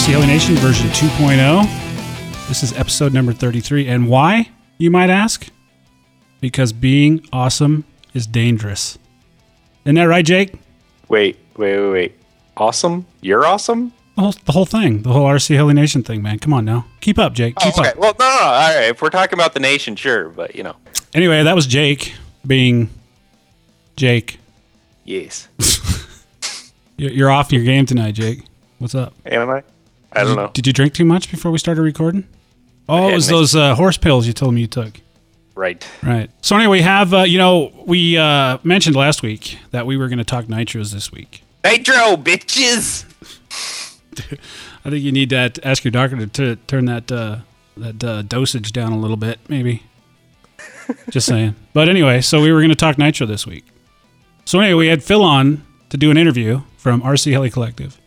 Hey everybody, RC Heli Nation version 2.0. This is episode number 33. And why, you might ask? Because being awesome is dangerous. Isn't that right, Jake? Wait, wait, wait, wait. Awesome? You're awesome? The whole, the whole thing, the whole RC Heli Nation thing, man. Come on now. Keep up, Jake. Keep Oh, okay. up. Well, no, no, no. All right. If we're talking about the nation, sure. But, you know, Anyway, that was Jake being Jake. yes. You're you're off your game tonight, Jake. What's up? Am I? I don't know. Did you drink too much before we started recording? Oh, it was those uh, horse pills you told me you took. Right. Right. So anyway, we have uh, you know we uh, mentioned last week that we were going to talk nitros this week. Nitro, bitches! I think you need to ask your doctor to t- turn that uh, that uh, dosage down a little bit, maybe. Just saying. But anyway, so we were going to talk nitro this week. So anyway, we had Phil on to do an interview from RC Heli Collective,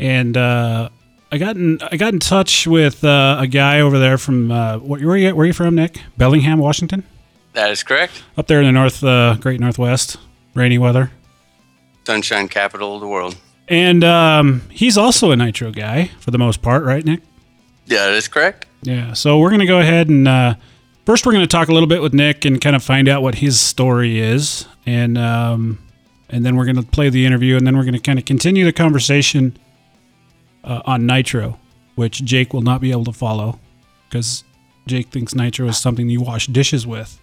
and uh, I got in I got in touch with uh, a guy over there from uh, where are you where are you from, Nick? Bellingham, Washington, That is correct. up there in the north, uh, Great Northwest, rainy weather. Sunshine capital of the world. And um, he's also a nitro guy for the most part, right, Nick? Yeah, that is correct. Yeah. So we're going to go ahead and uh, first we're going to talk a little bit with Nick and kind of find out what his story is, and um, and then we're going to play the interview, and then we're going to kind of continue the conversation uh, on nitro, which Jake will not be able to follow because Jake thinks nitro is something you wash dishes with.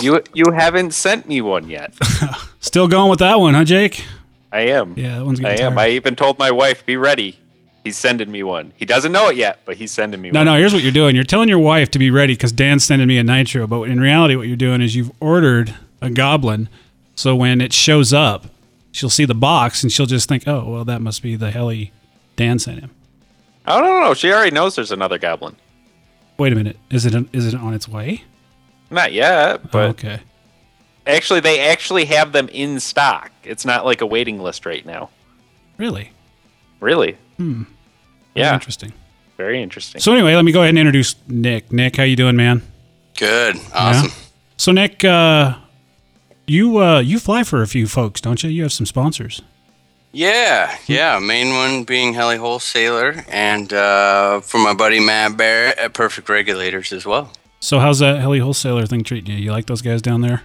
You you haven't sent me one yet. Still going with that one, huh, Jake? I am. Yeah, that one's good. I getting am. tired. I even told my wife, be ready. He's sending me one. He doesn't know it yet, but he's sending me No, one. No, no. Here's what you're doing. You're telling your wife to be ready because Dan's sending me a nitro. But in reality, what you're doing is you've ordered a goblin. So when it shows up, she'll see the box and she'll just think, "Oh, well, that must be the heli Dan sent him." Oh, no, no, no. She already knows there's another goblin. Wait a minute. Is it is it on its way? Not yet, Oh, okay. actually, they actually have them in stock. It's not like a waiting list right now. Really? Really? Very Yeah. Interesting. Very interesting. So anyway, let me go ahead and introduce Nick. Nick, how you doing, man? Good. Awesome. So Nick, uh, you uh, you fly for a few folks, don't you? You have some sponsors. Yeah, yeah. Main one being Heli Wholesaler, and uh, for my buddy Matt Barrett at Perfect Regulators as well. So how's that heli wholesaler thing treating you? You like those guys down there?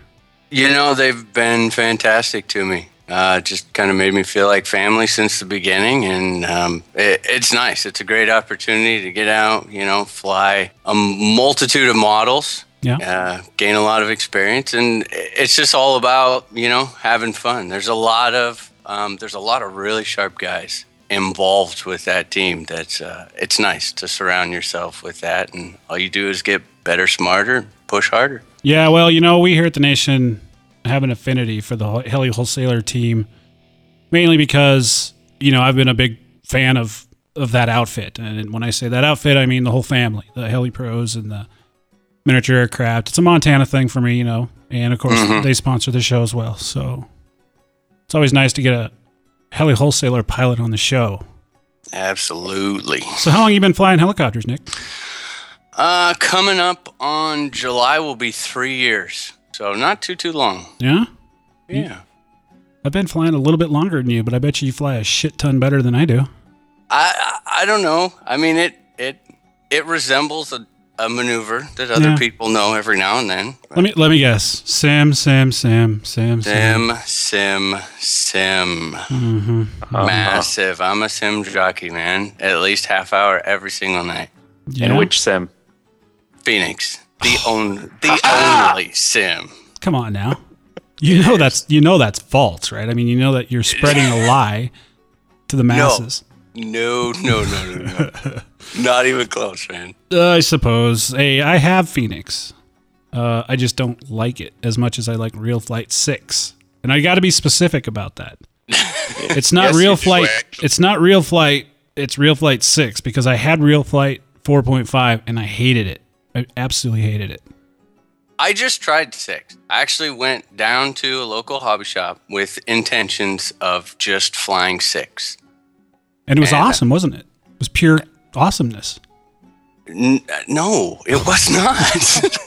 You know, they've been fantastic to me. Uh, just kind of made me feel like family since the beginning, and um, it, it's nice. It's a great opportunity to get out, you know, fly a multitude of models, Yeah. uh, gain a lot of experience, and it's just all about you know having fun. There's a lot of um, there's a lot of really sharp guys involved with that team. That's uh, it's nice to surround yourself with that, and all you do is get better, smarter, push harder. Yeah, well, you know, we here at the Nation have an affinity for the Heli Wholesaler team, mainly because you know I've been a big fan of of that outfit, and when I say that outfit, I mean the whole family, the Heli Pros and the miniature aircraft. It's a Montana thing for me, you know, and of course they sponsor the show as well, so it's always nice to get a Heli Wholesaler pilot on the show. Absolutely. So, how long you been flying helicopters, Nick? Uh, coming up on July will be three years, so not too too long. Yeah, Yeah. I've been flying a little bit longer than you, but I bet you fly a shit ton better than I do. I, I I don't know. I mean it it it resembles a, a maneuver that other Yeah. people know every now and then. Let me let me guess. Sam, Sam, Sam, Sam, Sam. Sim, sim, sim. Mm-hmm. Massive. I'm a sim jockey, man. At least half hour every single night. Yeah. And which sim? Phoenix, the only the only sim. Come on now. You know that's you know that's false, right? I mean, you know that you're spreading a lie to the masses. No, no, no, no, no. Not even close, man. Uh, I suppose. Hey, I have Phoenix. Uh, I just don't like it as much as I like Real Flight Six, and I got to be specific about that. It's not Yes, Real Flight. It's not Real Flight. It's Real Flight Six because I had Real Flight 4.5 and I hated it. I absolutely hated it. I just tried six. I actually went down to a local hobby shop with intentions of just flying six. And it was And- awesome, wasn't it? It was pure awesomeness. N- no, it was not.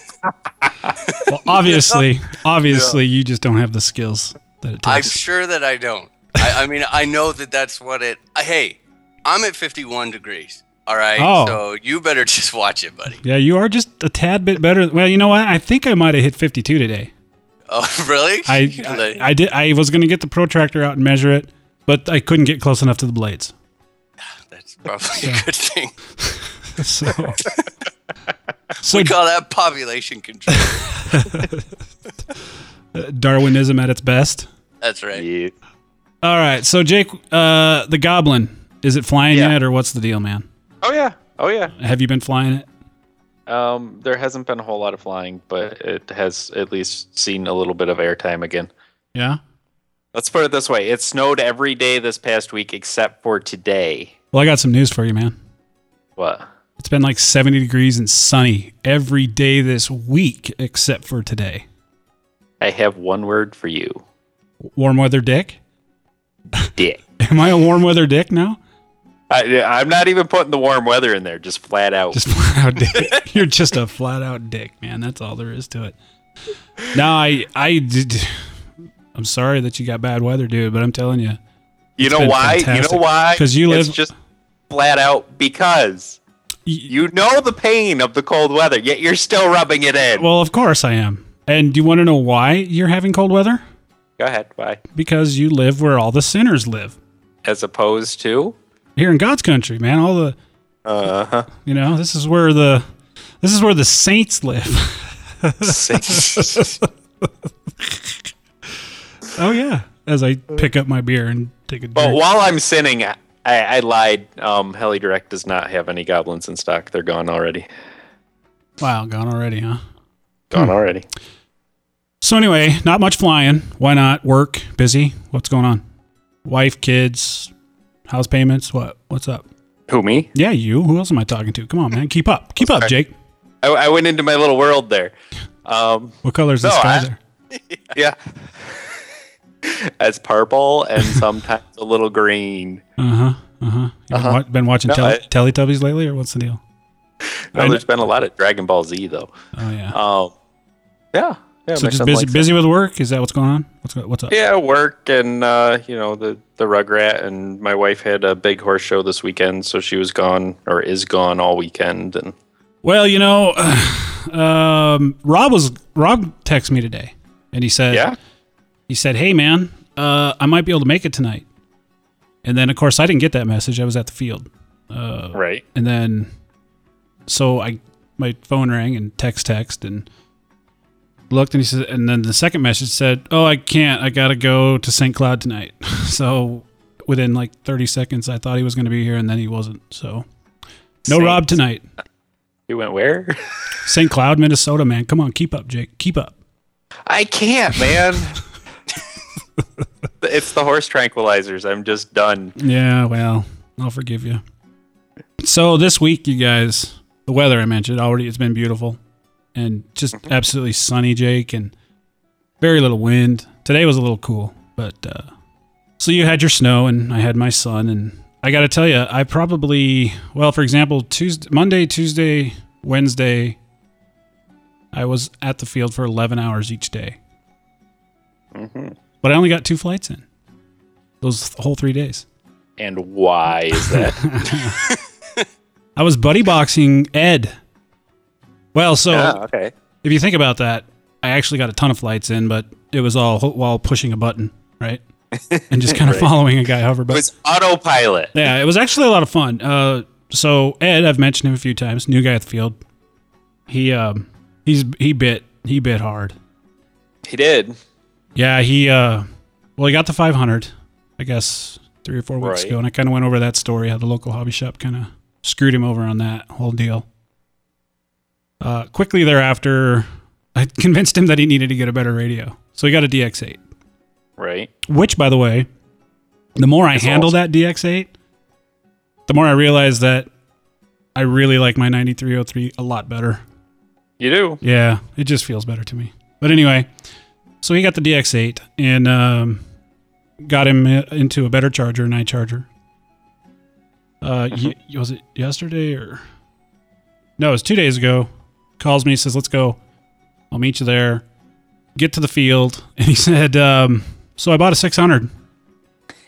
Well, obviously, obviously, you just don't have the skills that it takes. I'm sure that I don't. I, I mean, I know that that's what it. I, hey, I'm at 51 degrees. All right. Oh. So you better just watch it, buddy. yeah, you are just a tad bit better. Well, you know what? I think I might have hit 52 today. Oh, really? I, I, I did. I was going to get the protractor out and measure it, but I couldn't get close enough to the blades. that's probably a good thing. So, so We call that population control. Darwinism at its best. That's right. Yeah. All right. So Jake, uh, the Goblin, is it flying Yeah. yet, or what's the deal, man? Oh yeah. Oh yeah. Have you been flying it? Um, there hasn't been a whole lot of flying, but it has at least seen a little bit of airtime again. Yeah. Let's put it this way: it snowed every day this past week except for today. Well, I got some news for you, man. What? It's been like 70 degrees and sunny every day this week except for today. I have one word for you: Warm weather dick? dick. Am I a warm weather dick now? I, I'm not even putting the warm weather in there; just flat out. Just flat out dick. You're just a flat out dick, man. That's all there is to it. No, I, I did. I'm sorry that you got bad weather, dude, but I'm telling you, you know why? fantastic. You know why? Because you It's live- just flat out because you know the pain of the cold weather, yet you're still rubbing it in. well, of course I am. And do you want to know why you're having cold weather? Go ahead. Bye. Because you live where all the sinners live. As opposed to, Here in God's country, man. All the, uh huh. you know, this is where the, this is where the saints live. saints. oh yeah. As I pick up my beer and take a But while I'm sinning, I, I lied. Um, Heli Direct does not have any goblins in stock. They're gone already. Wow, gone already, huh? Gone already. So anyway, not much flying. Why not? Work, busy. What's going on? Wife, kids, house payments. What? What's up? Who me? Yeah, you. Who else am I talking to? Come on, man. Keep up. Keep up, Jake. I, I went into my little world there. Um, What color is the sky I- there? yeah. As purple and sometimes a little green. Uh huh. Uh huh. Been, wa- been watching No, tel- I- Teletubbies lately, or what's the deal? No, I there's been a lot of Dragon Ball Z though. Oh yeah. Um, yeah. Yeah, so just busy, likes it. busy with work. Is that what's going on? What's what's up? Yeah, work and uh, you know the the Rugrat and my wife had a big horse show this weekend, so she was gone or is gone all weekend. And Well, you know, um, Rob was Rob texted me today, and he said, yeah, he said, "Hey man, uh, I might be able to make it tonight." And then, of course, I didn't get that message. I was at the field, right. and then so I my phone rang and text text and looked, and he said, and then the second message said, "Oh, I can't. I gotta go to St. Cloud tonight." so within like 30 seconds, I thought he was going to be here, and then he wasn't. So no Saint- Rob tonight. You went where? St. Cloud, Minnesota, man. Come on, keep up, Jake. Keep up. I can't, man. it's the horse tranquilizers. I'm just done. Yeah, well, I'll forgive you. So this week, you guys, the weather I mentioned already, it's been beautiful and just absolutely sunny, Jake, and very little wind. Today was a little cool, but uh, so you had your snow and I had my sun, and I got to tell you, I probably, well, for example, Tuesday, Monday, Tuesday, Wednesday, I was at the field for 11 hours each day. But I only got two flights in those whole three days. And why is that? I was buddy boxing Ed. Well, so yeah, okay. if you think about that, I actually got a ton of flights in, but it was all while pushing a button, right? And just kind of following a guy hover But It was autopilot. Yeah, it was actually a lot of fun. Uh, so Ed, I've mentioned him a few times, new guy at the field. He um, he's he bit he bit hard. He did. Yeah, he uh, well, he got the 500, I guess three or four weeks Right. ago, and I kind of went over that story how the local hobby shop kind of screwed him over on that whole deal. Uh, quickly thereafter, I convinced him that he needed to get a better radio, so he got a DX8. Right. Which, by the way, the more I It's handle awesome. that DX8, the more I realize that I really like my 9303 a lot better. You do. Yeah, it just feels better to me. But anyway, so he got the DX8 and um, got him into a better charger, a night charger. Uh, y- was it yesterday or no? It was two days ago. Calls me, says, "Let's go. I'll meet you there." Get to the field, and he said, um, "So I bought a 600."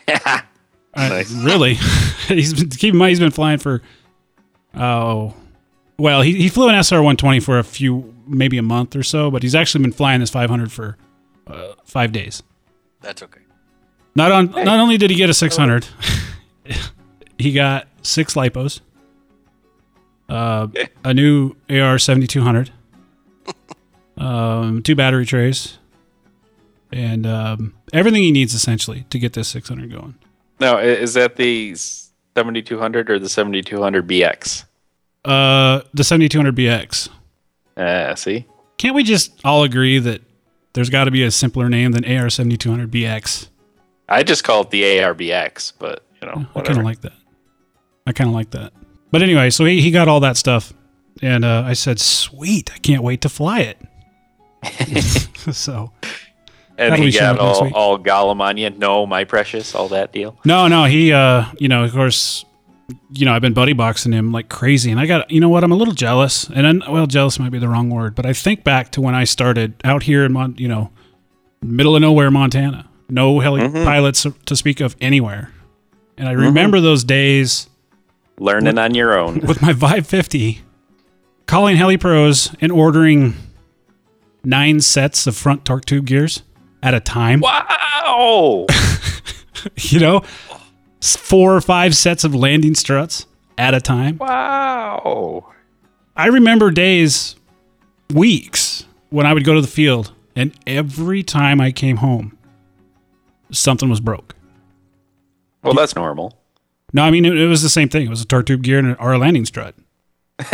Uh, Nice. really? he's been keep in mind he's been flying for oh well he, he flew an SR 120 for a few maybe a month or so, but he's actually been flying this 500 for uh, five days. That's okay. Not on. Not only did he get a 600, he got six lipos, uh, a new AR 7200, um, two battery trays, and um, everything he needs essentially to get this 600 going. Now, is that the 7200 or the 7200 BX? Uh, the 7200 BX. Uh, see? Can't we just all agree that there's got to be a simpler name than AR 7200 BX? I just call it the ARBX, but, you know, I kind of like that. I kind of like that. But anyway, so he, he got all that stuff, and uh, I said, "Sweet, I can't wait to fly it." so and he got all, all Gollum on you. No, my precious, all that deal. no, no, he, uh, you know, of course, you know, I've been buddy boxing him like crazy, and I got, you know, what, I'm a little jealous, and I'm, well, jealous might be the wrong word, but I think back to when I started out here in, Mon- you know, middle of nowhere, Montana, no heli Mm-hmm. pilots to speak of anywhere, and I remember those days. Learning on your own. with my Vibe 50, calling HeliPros and ordering nine sets of front torque tube gears at a time. Wow! You know, four or five sets of landing struts at a time. wow! I remember days, weeks, when I would go to the field, and every time I came home, something was broke. Well, that's normal. No, I mean it, it was the same thing. It was a torque tube gear and our landing strut.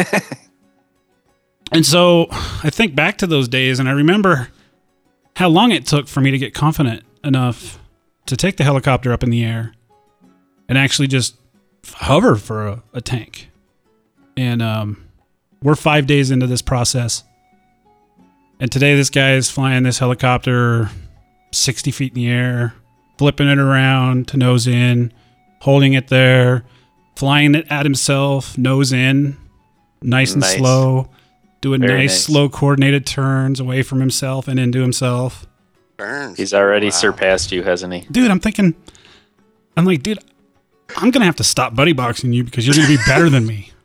and so I think back to those days, and I remember how long it took for me to get confident enough to take the helicopter up in the air and actually just hover for a, a tank. And um, we're five days into this process, and today this guy is flying this helicopter sixty feet in the air, flipping it around to nose in holding it there, flying it at himself, nose in, nice and Nice. slow, doing nice, nice. slow, coordinated turns away from himself and into himself. Burns. He's already Wow. surpassed you, hasn't he? Dude, I'm thinking, I'm like, dude, I'm gonna have to stop buddy boxing you because you're gonna be better than me.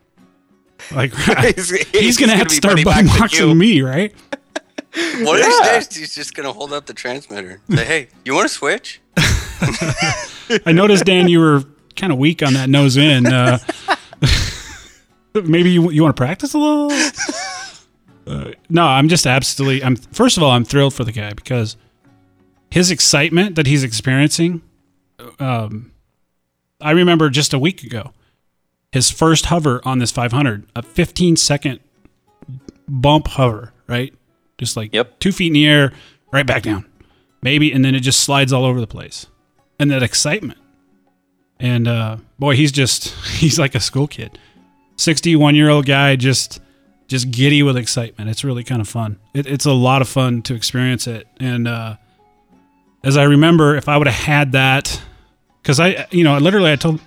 Like, he's, gonna have to start buddy boxing me, right? One of these days, he's just gonna hold up the transmitter. Say, "Hey, you want to switch?" I noticed, Dan, you were kind of weak on that nose in. Uh, maybe you, you want to practice a little? Uh, no, I'm just absolutely. I'm first of all, I'm thrilled for the guy because his excitement that he's experiencing. Um, I remember just a week ago, his first hover on this 500, a 15 second bump hover, right? Just like Yep. two feet in the air, right back down, maybe, and then it just slides all over the place and that excitement. And uh, boy, he's just he's like a school kid. 61 year old guy just just giddy with excitement. It's really kind of fun. It, it's a lot of fun to experience it. And uh, as I remember, if I would have had that, because I, you know, literally I told,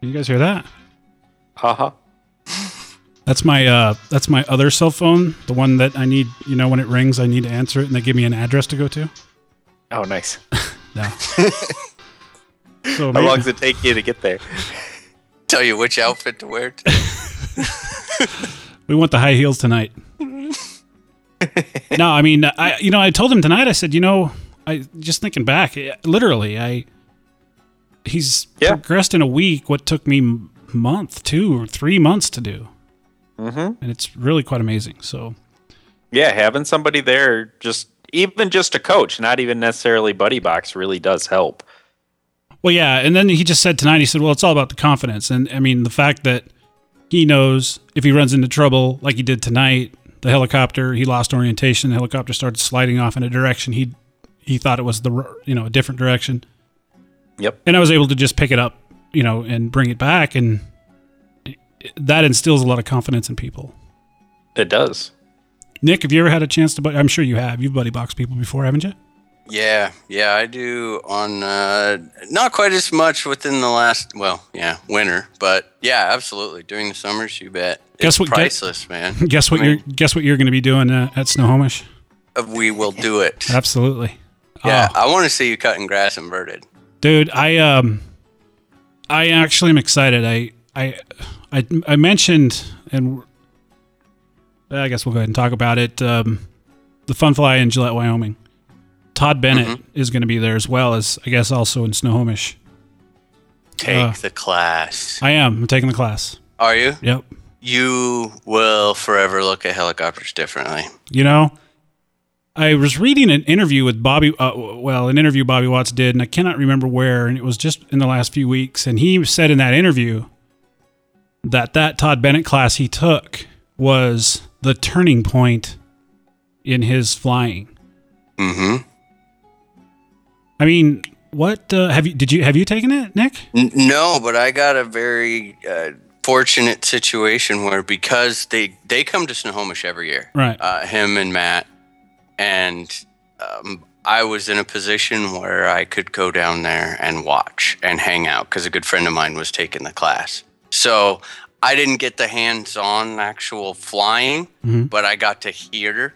you guys hear that? Haha. That's my uh, that's my other cell phone, the one that I need. You know, when it rings, I need to answer it, and they give me an address to go to. Oh, nice. No. so How maybe- long does it take you to get there? Tell you which outfit to wear. Today. We want the high heels tonight. no, I mean, I you know, I told him tonight. I said, you know, I just thinking back, literally, I he's Yeah. progressed in a week what took me month, two or three months to do, mm-hmm. and it's really quite amazing. So Yeah, having somebody there, just even just a coach, not even necessarily buddy box, really does help. Well, yeah, and then he just said tonight. He said, "Well, it's all about the confidence." And I mean, the fact that he knows if he runs into trouble like he did tonight, the helicopter he lost orientation. The helicopter started sliding off in a direction he he thought it was the you know a different direction. Yep. And I was able to just pick it up, you know, and bring it back, and that instills a lot of confidence in people. It does. Nick, have you ever had a chance to? bu- I'm sure you have. You've buddy boxed people before, haven't you? Yeah, yeah, I do on uh, not quite as much within the last well, yeah, winter, but yeah, absolutely during the summers, you bet. Guess it's what- Priceless, man. Guess what I mean, you're guess what you're going to be doing uh, at Snohomish? uh, We will do it. Absolutely. Yeah, Oh. I want to see you cutting grass inverted. Dude i um i actually am excited. I i i, I mentioned and i guess we'll go ahead and talk about it um the fun fly in gillette wyoming. Todd bennett is going to be there as well as i guess also in snohomish. Take Uh, the class. i am. I'm taking the class. Are you? yep. You will forever look at helicopters differently. you know i was reading an interview with bobby uh, well an interview bobby watts did and i cannot remember where and it was just in the last few weeks and he said in that interview that that todd bennett class he took was the turning point in his flying Mm-hmm. i mean what uh, have you did you have you taken it nick no, but I got a very uh, fortunate situation where because they they come to Snohomish every year, Right. Uh, him and Matt, and um, I was in a position where I could go down there and watch and hang out because a good friend of mine was taking the class. So I didn't get the hands-on actual flying, Mhm. but I got to hear,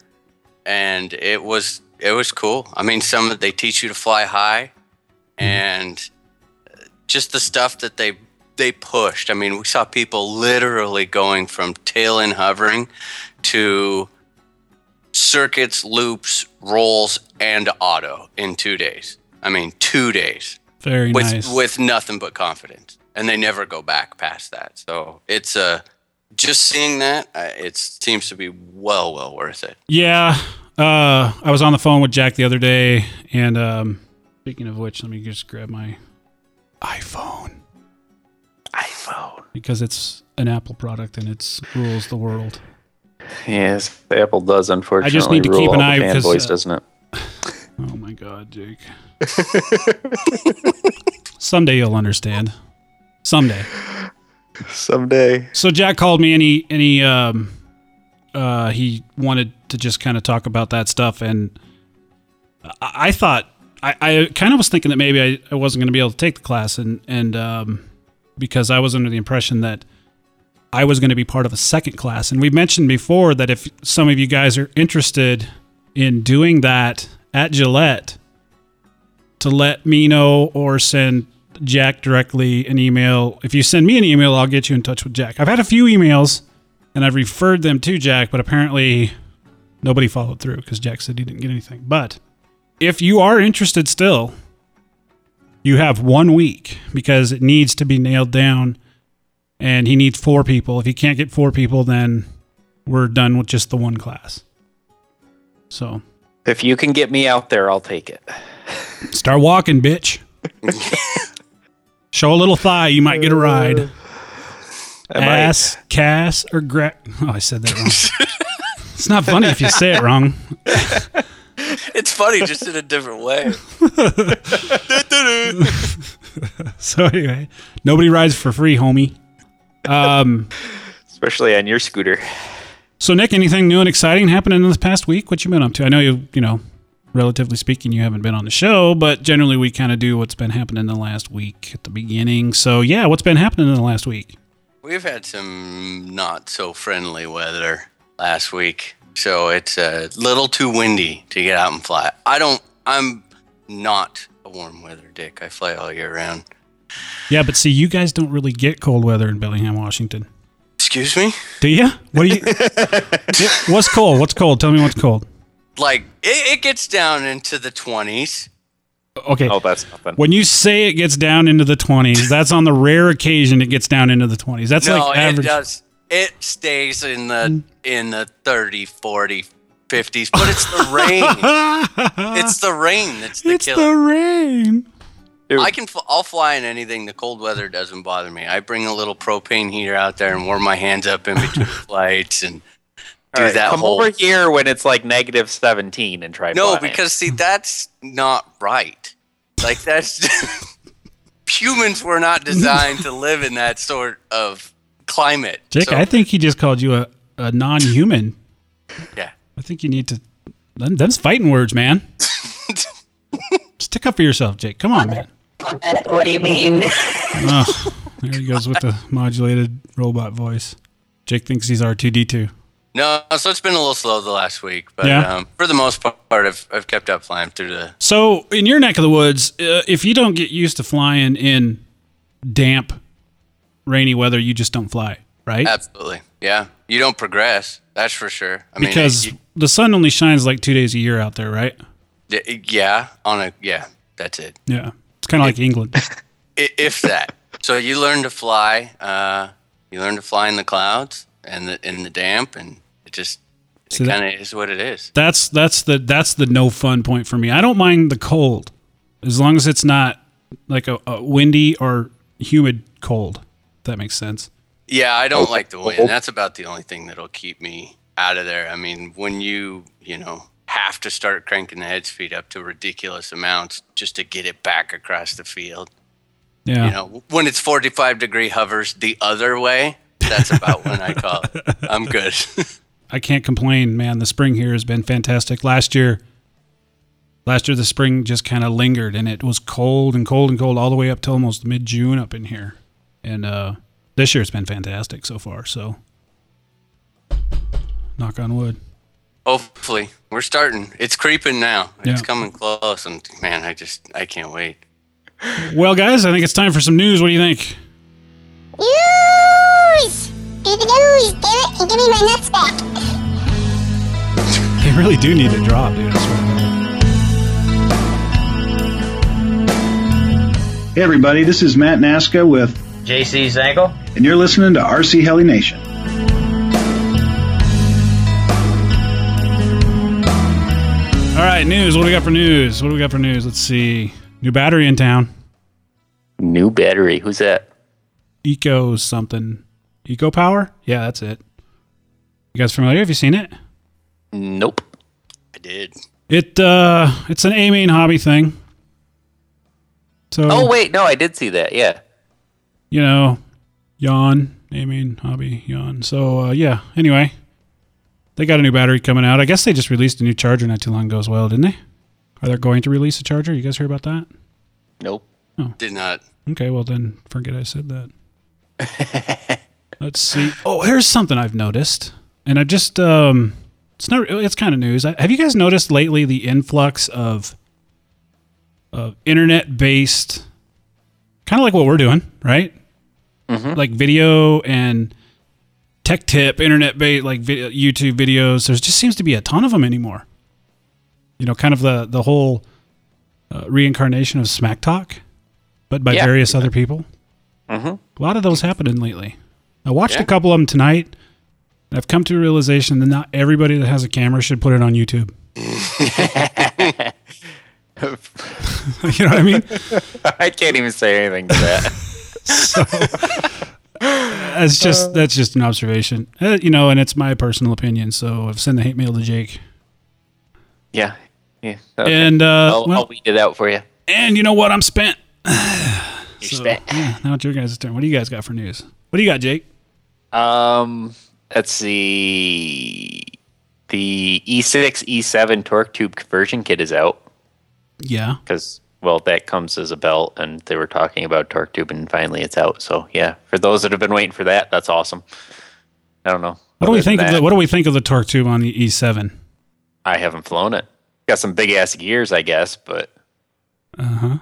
and it was it was cool. I mean, some of they teach you to fly high, and just the stuff that they they pushed. I mean, we saw people literally going from tail end hovering to circuits, loops, rolls, and auto in two days. I mean, two days very with nice with nothing but confidence, and they never go back past that. So it's uh, just seeing that uh, it seems to be well well worth it. Yeah. Uh, I was on the phone with Jack the other day, and um, speaking of which, let me just grab my iPhone iPhone. because it's an Apple product and it rules the world. Yes, Apple does unfortunately. need to keep an eye because, uh, doesn't it? Oh my God, Jake. Someday you'll understand. Someday. Someday. So Jack called me and he and he um uh he wanted to just kind of talk about that stuff and I, I thought I, I kind of was thinking that maybe I, I wasn't going to be able to take the class and and um because I was under the impression that I was going to be part of a second class and we mentioned before that if some of you guys are interested in doing that at Gillette to let me know or send Jack directly an email. If you send me an email, I'll get you in touch with Jack. I've had a few emails and I've referred them to Jack, but apparently nobody followed through because Jack said he didn't get anything. But if you are interested still, you have one week because it needs to be nailed down and he needs four people. If he can't get four people, then we're done with just the one class. So If you can get me out there, I'll take it. start walking, bitch. Show a little thigh, you might get a ride. I might. Ass, Cass, or Gra- Oh, I said that wrong. it's not funny if you say it wrong. It's funny, just in a different way. So anyway, nobody rides for free, homie. Um, Especially on your scooter. so Nick, anything new and exciting happening in this past week? What you been up to? I know you, you know, relatively speaking, you haven't been on the show, but generally we kind of do what's been happening in the last week at the beginning. So yeah, what's been happening in the last week? We've had some not so friendly weather last week, so it's a little too windy to get out and fly. I don't. I'm not a warm weather dick. I fly all year round. Yeah, but see, you guys don't really get cold weather in Bellingham, Washington. Excuse me. Do you? What do you? Yeah, what's cold? What's cold? Tell me what's cold. Like it, it gets down into the twenties. Okay. Oh, that's nothing. When you say it gets down into the 20s, that's on the rare occasion it gets down into the 20s. That's No, like it average. does. It stays in the in the 30, 40, 50s, but it's the rain. it's the rain that's the It's killer. the rain. Dude. I can. fl- I'll fly in anything. The cold weather doesn't bother me. I bring a little propane heater out there and warm my hands up in between flights and do All right, that come whole. over here when it's like negative 17 and try no, flying. because see, that's not right. Like that's humans were not designed to live in that sort of climate. Jake, So, I think he just called you a, a non-human. yeah. I think you need to. Them, them's fighting words, man. Stick up for yourself, Jake. Come on, man. What do you mean? Oh, there he goes with the modulated robot voice. Jake thinks he's R2D2. No, so it's been a little slow the last week, but Yeah. um, for the most part, I've, I've kept up flying through the. So, in your neck of the woods, uh, if you don't get used to flying in damp, rainy weather, you just don't fly, right? Absolutely, yeah. You don't progress, that's for sure. I mean, because you- the sun only shines like two days a year out there, right? yeah, on a yeah, that's it. Yeah. It's kind of like England. If that. So you learn to fly. Uh, you learn to fly in the clouds and the, in the damp, and it just it So kind of is what it is. That's that's the that's the no fun point for me. I don't mind the cold, as long as it's not like a, a windy or humid cold. If that makes sense. Yeah, I don't like the oh. wind. That's about the only thing that'll keep me out of there. I mean, when you you know have to start cranking the head speed up to ridiculous amounts just to get it back across the field. Yeah. You know, when it's 45 degree hovers the other way, that's about when I call it. I'm good. I can't complain, man. The spring here has been fantastic. Last year, last year the spring just kind of lingered, and it was cold and cold and cold all the way up to almost mid June up in here. And uh, this year it's been fantastic so far. So, knock on wood. Hopefully, we're starting. It's creeping now. It's coming close, and man, I just I can't wait. Well, guys, I think it's time for some news. What do you think? News! Do the news, damn it, and give me my nuts back. They really do need to drop, dude. I swear. Hey everybody, this is Matt Nasca with, JC Zangle. and you're listening to RC Heli Nation. All right, news. What do we got for news? What do we got for news? Let's see. New battery in town. New battery. Who's that? Eco something. Eco Power? Yeah, that's it. You guys familiar? Have you seen it? Nope. I did. It uh it's an A main hobby thing. So Oh, wait. No, I did see that. Yeah. you know, yawn, A main hobby, yawn. So uh yeah, anyway. They got a new battery coming out. I guess they just released a new charger not too long ago as well, didn't they? Are they going to release a charger? You guys hear about that? Nope. Did not. Okay, well then forget I said that. Let's see. Oh, here's something I've noticed, and I've just um, it's not. It's kind of news. I- Have you guys noticed lately the influx of of internet-based, kind of like what we're doing, right? Like video and tech tip, internet-based, like video, YouTube videos. There just seems to be a ton of them anymore. You know, kind of the the whole uh, reincarnation of Smack Talk, but by Yeah. various other people. Mm-hmm. A lot of those happening lately. I watched Yeah. a couple of them tonight. and I've come to a realization that not everybody that has a camera should put it on YouTube. you know what I mean? I can't even say anything to that. That's just that's just an observation, uh, you know, and it's my personal opinion. So I've sent the hate mail to Jake, yeah. Yeah. Okay. and uh, I'll, well, I'll weed it out for you. and you know what? I'm spent. You're So, spent. yeah, now it's your guys' turn. What do you guys got for news? What do you got, Jake? Um, let's see. The E E6 E7 torque tube conversion kit is out Yeah, because well, that comes as a belt, and they were talking about torque tube, and finally it's out. So yeah, for those that have been waiting for that, that's awesome. I don't know. what do we Other than think of the what do we think of the torque tube on the E E7? I haven't flown it. Got some big ass gears, I guess, but Uh huh.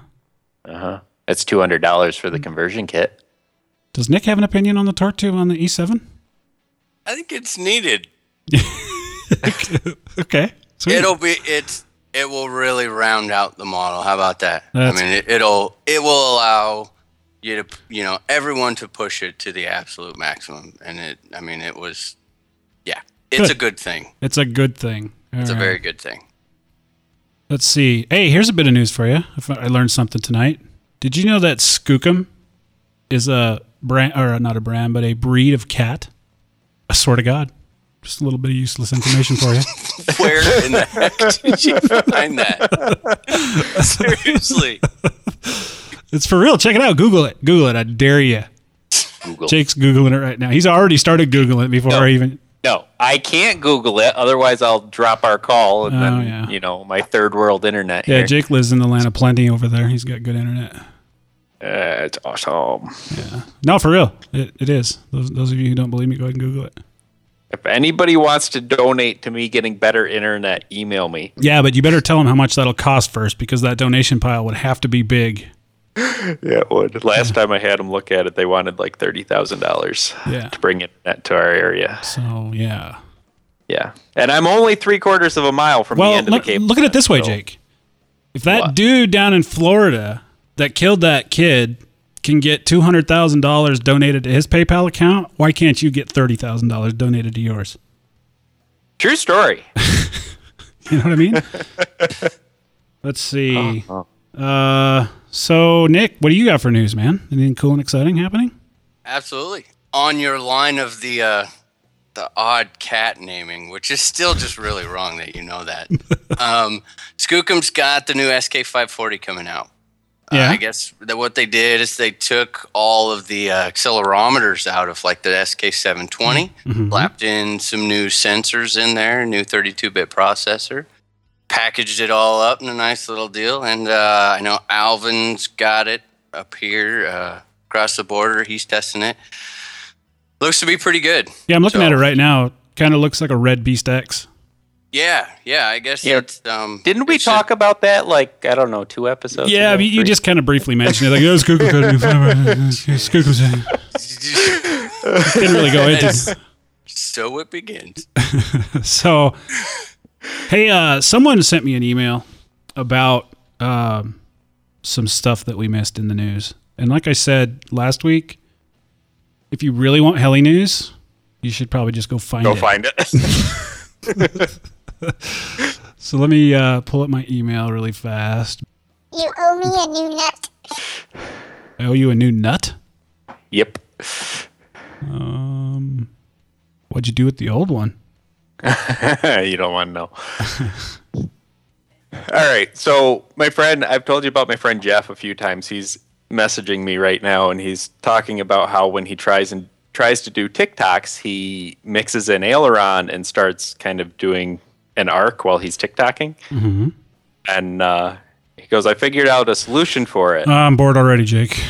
uh huh. It's two hundred dollars for the conversion kit. Does Nick have an opinion on the torque tube on the E E7? I think it's needed. Okay, sweet. It'll be it's it will really round out the model. How about that? That's- I mean, it, it'll it will allow you to you know everyone to push it to the absolute maximum, and it. I mean, it was yeah, it's Good. a good thing. It's a good thing. It's a very good thing. Let's see. Hey, here's a bit of news for you. I learned something tonight. Did you know that Skookum is a brand, or not a brand, but a breed of cat? I swear to God. Just a little bit of useless information for you. Where in the heck did you find that? Seriously. It's for real. Check it out. Google it. Google it. I dare you. Google. Jake's Googling it right now. He's already started Googling it before No. I even. No, I can't Google it. Otherwise, I'll drop our call and Oh, then yeah. you know my third world internet. Yeah, here. Jake lives in the land of plenty over there. He's got good internet. Uh, it's awesome. Yeah. No, for real. It, it is. Those, those of you who don't believe me, go ahead and Google it. If anybody wants to donate to me getting better internet, email me. Yeah, but you better tell them how much that'll cost first because that donation pile would have to be big. Yeah, it would. Last time I had them look at it, they wanted like thirty thousand dollars Yeah. to bring internet to our area. So, yeah. Yeah, and I'm only three quarters of a mile from the end look, of the cable. look at it this way, so- Jake. If that What? dude down in Florida that killed that kid can get $200,000 donated to his PayPal account, why can't you get $30,000 donated to yours? True story. You know what I mean? Let's see. Uh, so, Nick, what do you got for news, man? Anything cool and exciting happening? Absolutely. On your line of the uh, the odd cat naming, which is still just really wrong that you know that. um, Skookum's got the new SK540 coming out. Uh, I guess that what they did is they took all of the uh, accelerometers out of like the SK720, Mm-hmm. slapped in some new sensors in there, new 32-bit processor, packaged it all up in a nice little deal. And uh, I know Alvin's got it up here uh, across the border. He's testing it. Looks to be pretty good. Yeah, I'm looking So- at it right now. Kind of looks like a red Beast X. Yeah, yeah. I guess Yeah. it's um. Didn't we it should- talk about that like I don't know two episodes? Yeah, ago, but you just kind of briefly mentioned it. Like, oh, Skook got a new fiber. Skook was Didn't really go into so it begins. So, hey, uh, someone sent me an email about um, some stuff that we missed in the news. And like I said last week, if you really want heli news, you should probably just go find go it. find it. So let me uh, pull up my email really fast. You owe me a new nut. I owe you a new nut. yep. Um, what'd you do with the old one? you don't want to know. All right. So, my friend, I've told you about my friend Jeff a few times. He's messaging me right now and he's talking about how when he tries and tries to do tic-tocs, he mixes an aileron and starts kind of doing an arc while he's tic-tocing. Mm-hmm. And uh, he goes, I figured out a solution for it. I'm bored already, Jake.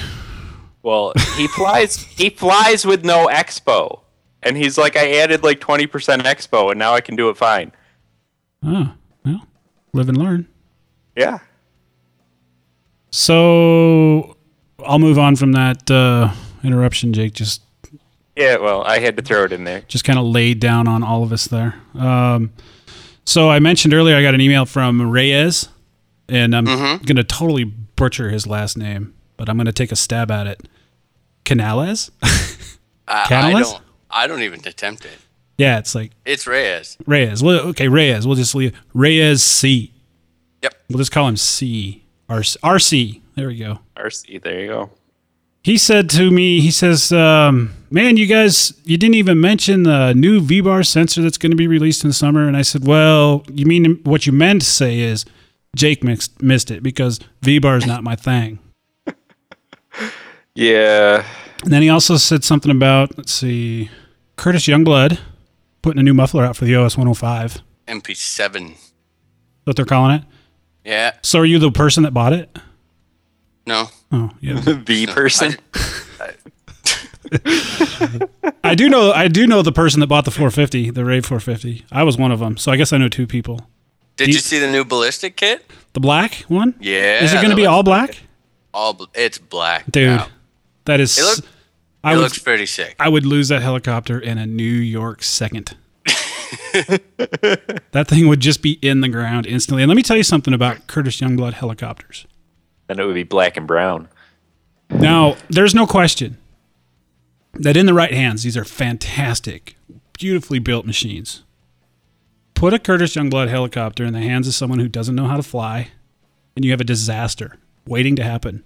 Well, he flies he flies with no expo. And he's like, I added like 20% expo and now I can do it fine. Oh, well, live and learn. Yeah. So I'll move on from that uh, interruption, Jake. Just Yeah, well, I had to throw it in there. just kind of laid down on all of us there. Um, so I mentioned earlier I got an email from Reyes, and I'm going to totally butcher his last name, but I'm going to take a stab at it. Canales? I, I don't. I don't even attempt it. yeah, it's like It's Reyes. Reyes. Well, okay, Reyes. We'll just leave Reyes C. Yep. We'll just call him C. RC. RC. There we go. RC, there you go. He said to me, he says, um, "Man, you guys, you didn't even mention the new V-bar sensor that's going to be released in the summer." And I said, "Well, you mean what you meant to say is Jake mixed, missed it because V-bar is not my thing." Yeah. And then he also said something about, let's see, Curtis Youngblood putting a new muffler out for the OS 105. MP7. What they're calling it. Yeah. So, are you the person that bought it? No. Oh, yeah. The person. I do know. I do know the person that bought the 450, the Rave 450. I was one of them, so I guess I know two people. Did You- you see the new ballistic kit? The black one. Yeah. Is it going to be all black? All. bl- It's black, Dude, now. that is. It, look, I it would. looks pretty sick. I would lose that helicopter in a New York second. that thing would just be in the ground instantly. And let me tell you something about Curtis Youngblood helicopters. then it would be black and brown. Now, there's no question that in the right hands, these are fantastic, beautifully built machines. Put a Curtis Youngblood helicopter in the hands of someone who doesn't know how to fly, and you have a disaster waiting to happen.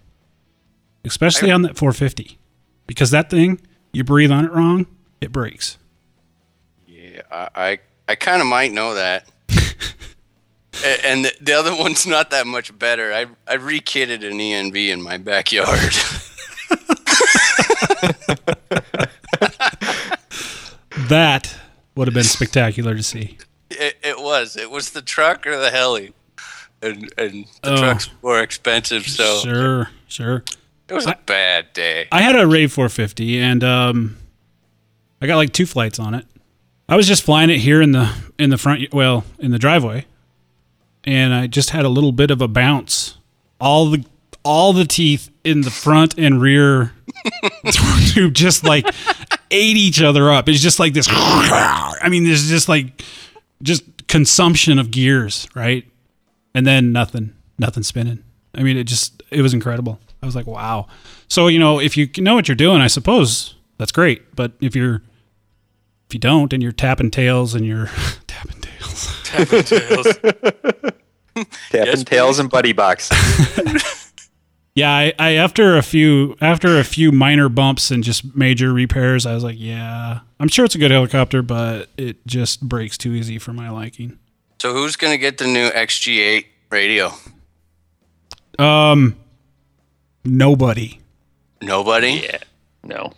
especially on that 450, because that thing you breathe on it wrong, it breaks. Yeah, I I, I kind of might know that. And the, the other one's not that much better. I I re-kitted an ENV in my backyard. That would have been spectacular to see. it, it was. It was the truck or the heli, and and the Oh. truck's more expensive, so Sure, sure. it was a bad day. I had a Rave 450 and um, I got like two flights on it. I was just flying it here in the in the front, well, in the driveway, and I just had a little bit of a bounce. All the all the teeth in the front and rear tube just like ate each other up. It's just like this. I mean, there's just like just consumption of gears, right? And then nothing, nothing spinning. I mean, it just it was incredible. I was like, wow. So you know, if you know what you're doing, I suppose that's great. But if you're if you don't and you're tapping tails and you're tapping tails, tapping tails, Tapping Yes, tails and buddy box. Yeah, I, I after a few after a few minor bumps and just major repairs, I was like, yeah, I'm sure it's a good helicopter, but it just breaks too easy for my liking. So who's gonna get the new XG8 radio? Um, nobody. Nobody. yeah. No.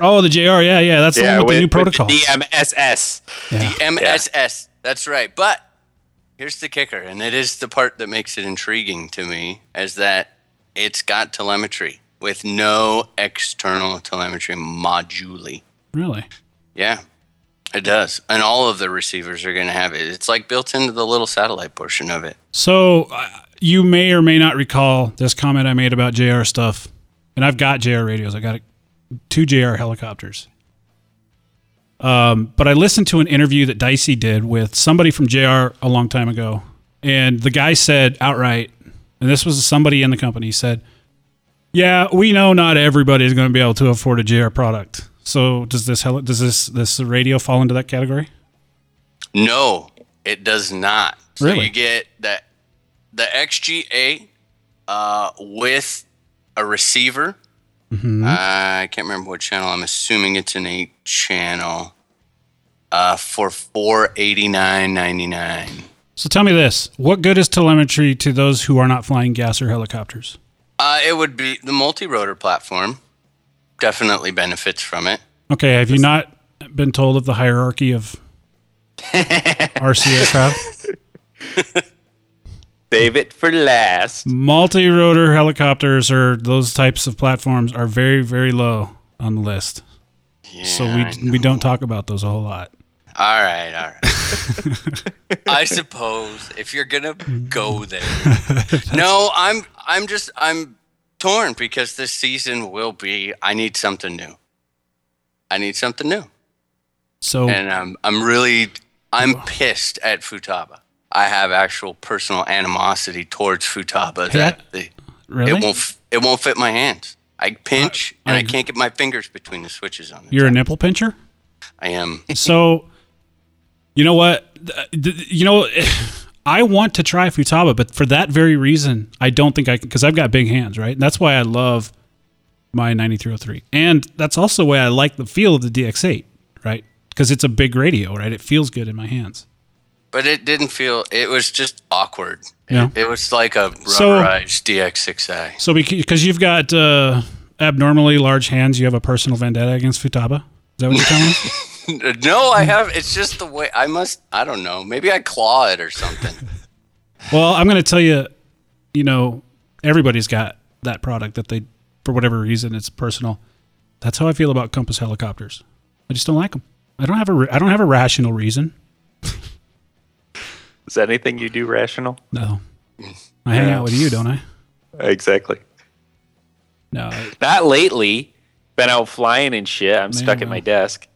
Oh, the JR, yeah, yeah, that's the one with, the new protocol. the DMSS. yeah. MSS. That's right. But here's the kicker, and it is the part that makes it intriguing to me, is that it's got telemetry with no external telemetry module. Really? Yeah, it does. And all of the receivers are going to have it. It's like built into the little satellite portion of it. So uh, you may or may not recall this comment I made about JR stuff, and I've got JR radios. I got two JR helicopters. Um, but I listened to an interview that Dicey did with somebody from JR a long time ago, and the guy said outright, and this was somebody in the company said, "Yeah, we know not everybody is going to be able to afford a JR product. So does this does this this radio fall into that category? No, it does not. So Really? you get that the XG8 uh, with a receiver. Mm-hmm. Uh, I can't remember what channel. I'm assuming it's an eight channel. Uh, for four eighty nine ninety nine. So tell me this: What good is telemetry to those who are not flying gas or helicopters? Uh, it would be the multi rotor platform. Definitely benefits from it. Okay, have you not been told of the hierarchy of RC aircraft? Save it for last. Multi-rotor helicopters or those types of platforms are very, very low on the list. Yeah, So we we don't talk about those a whole lot. All right, all right. I suppose if you're gonna go there. No, I'm I'm just I'm torn because this season will be I need something new. I need something new. So And I'm, I'm really I'm pissed at Futaba. I have actual personal animosity towards Futaba that the, really, it won't it won't fit my hands. I pinch I and I agree. can't get my fingers between the switches on it. you're a nipple pincher. I am. So, you know what? You know, I want to try Futaba, but for that very reason, I don't think I can because I've got big hands, right? And that's why I love my 9303, and that's also why I like the feel of the DX8, right? Because it's a big radio, right? It feels good in my hands. But it didn't feel. It was just awkward. Yeah. It, it was like a So- rubberized DX6i. So, because you've got uh, abnormally large hands, you have a personal vendetta against Futaba. Is that what you're telling me? No, I have. It's just the way I must. I don't know. Maybe I claw it or something. Well, I'm going to tell you, you know, everybody's got that product that they, for whatever reason, it's personal. That's how I feel about Compass helicopters. I just don't like them. I don't have a. I don't have a rational reason. Is that anything you do rational? No, I hang out with you, don't I? Exactly. No. I- Not lately. Been out flying and shit. I'm stuck at Man. my desk.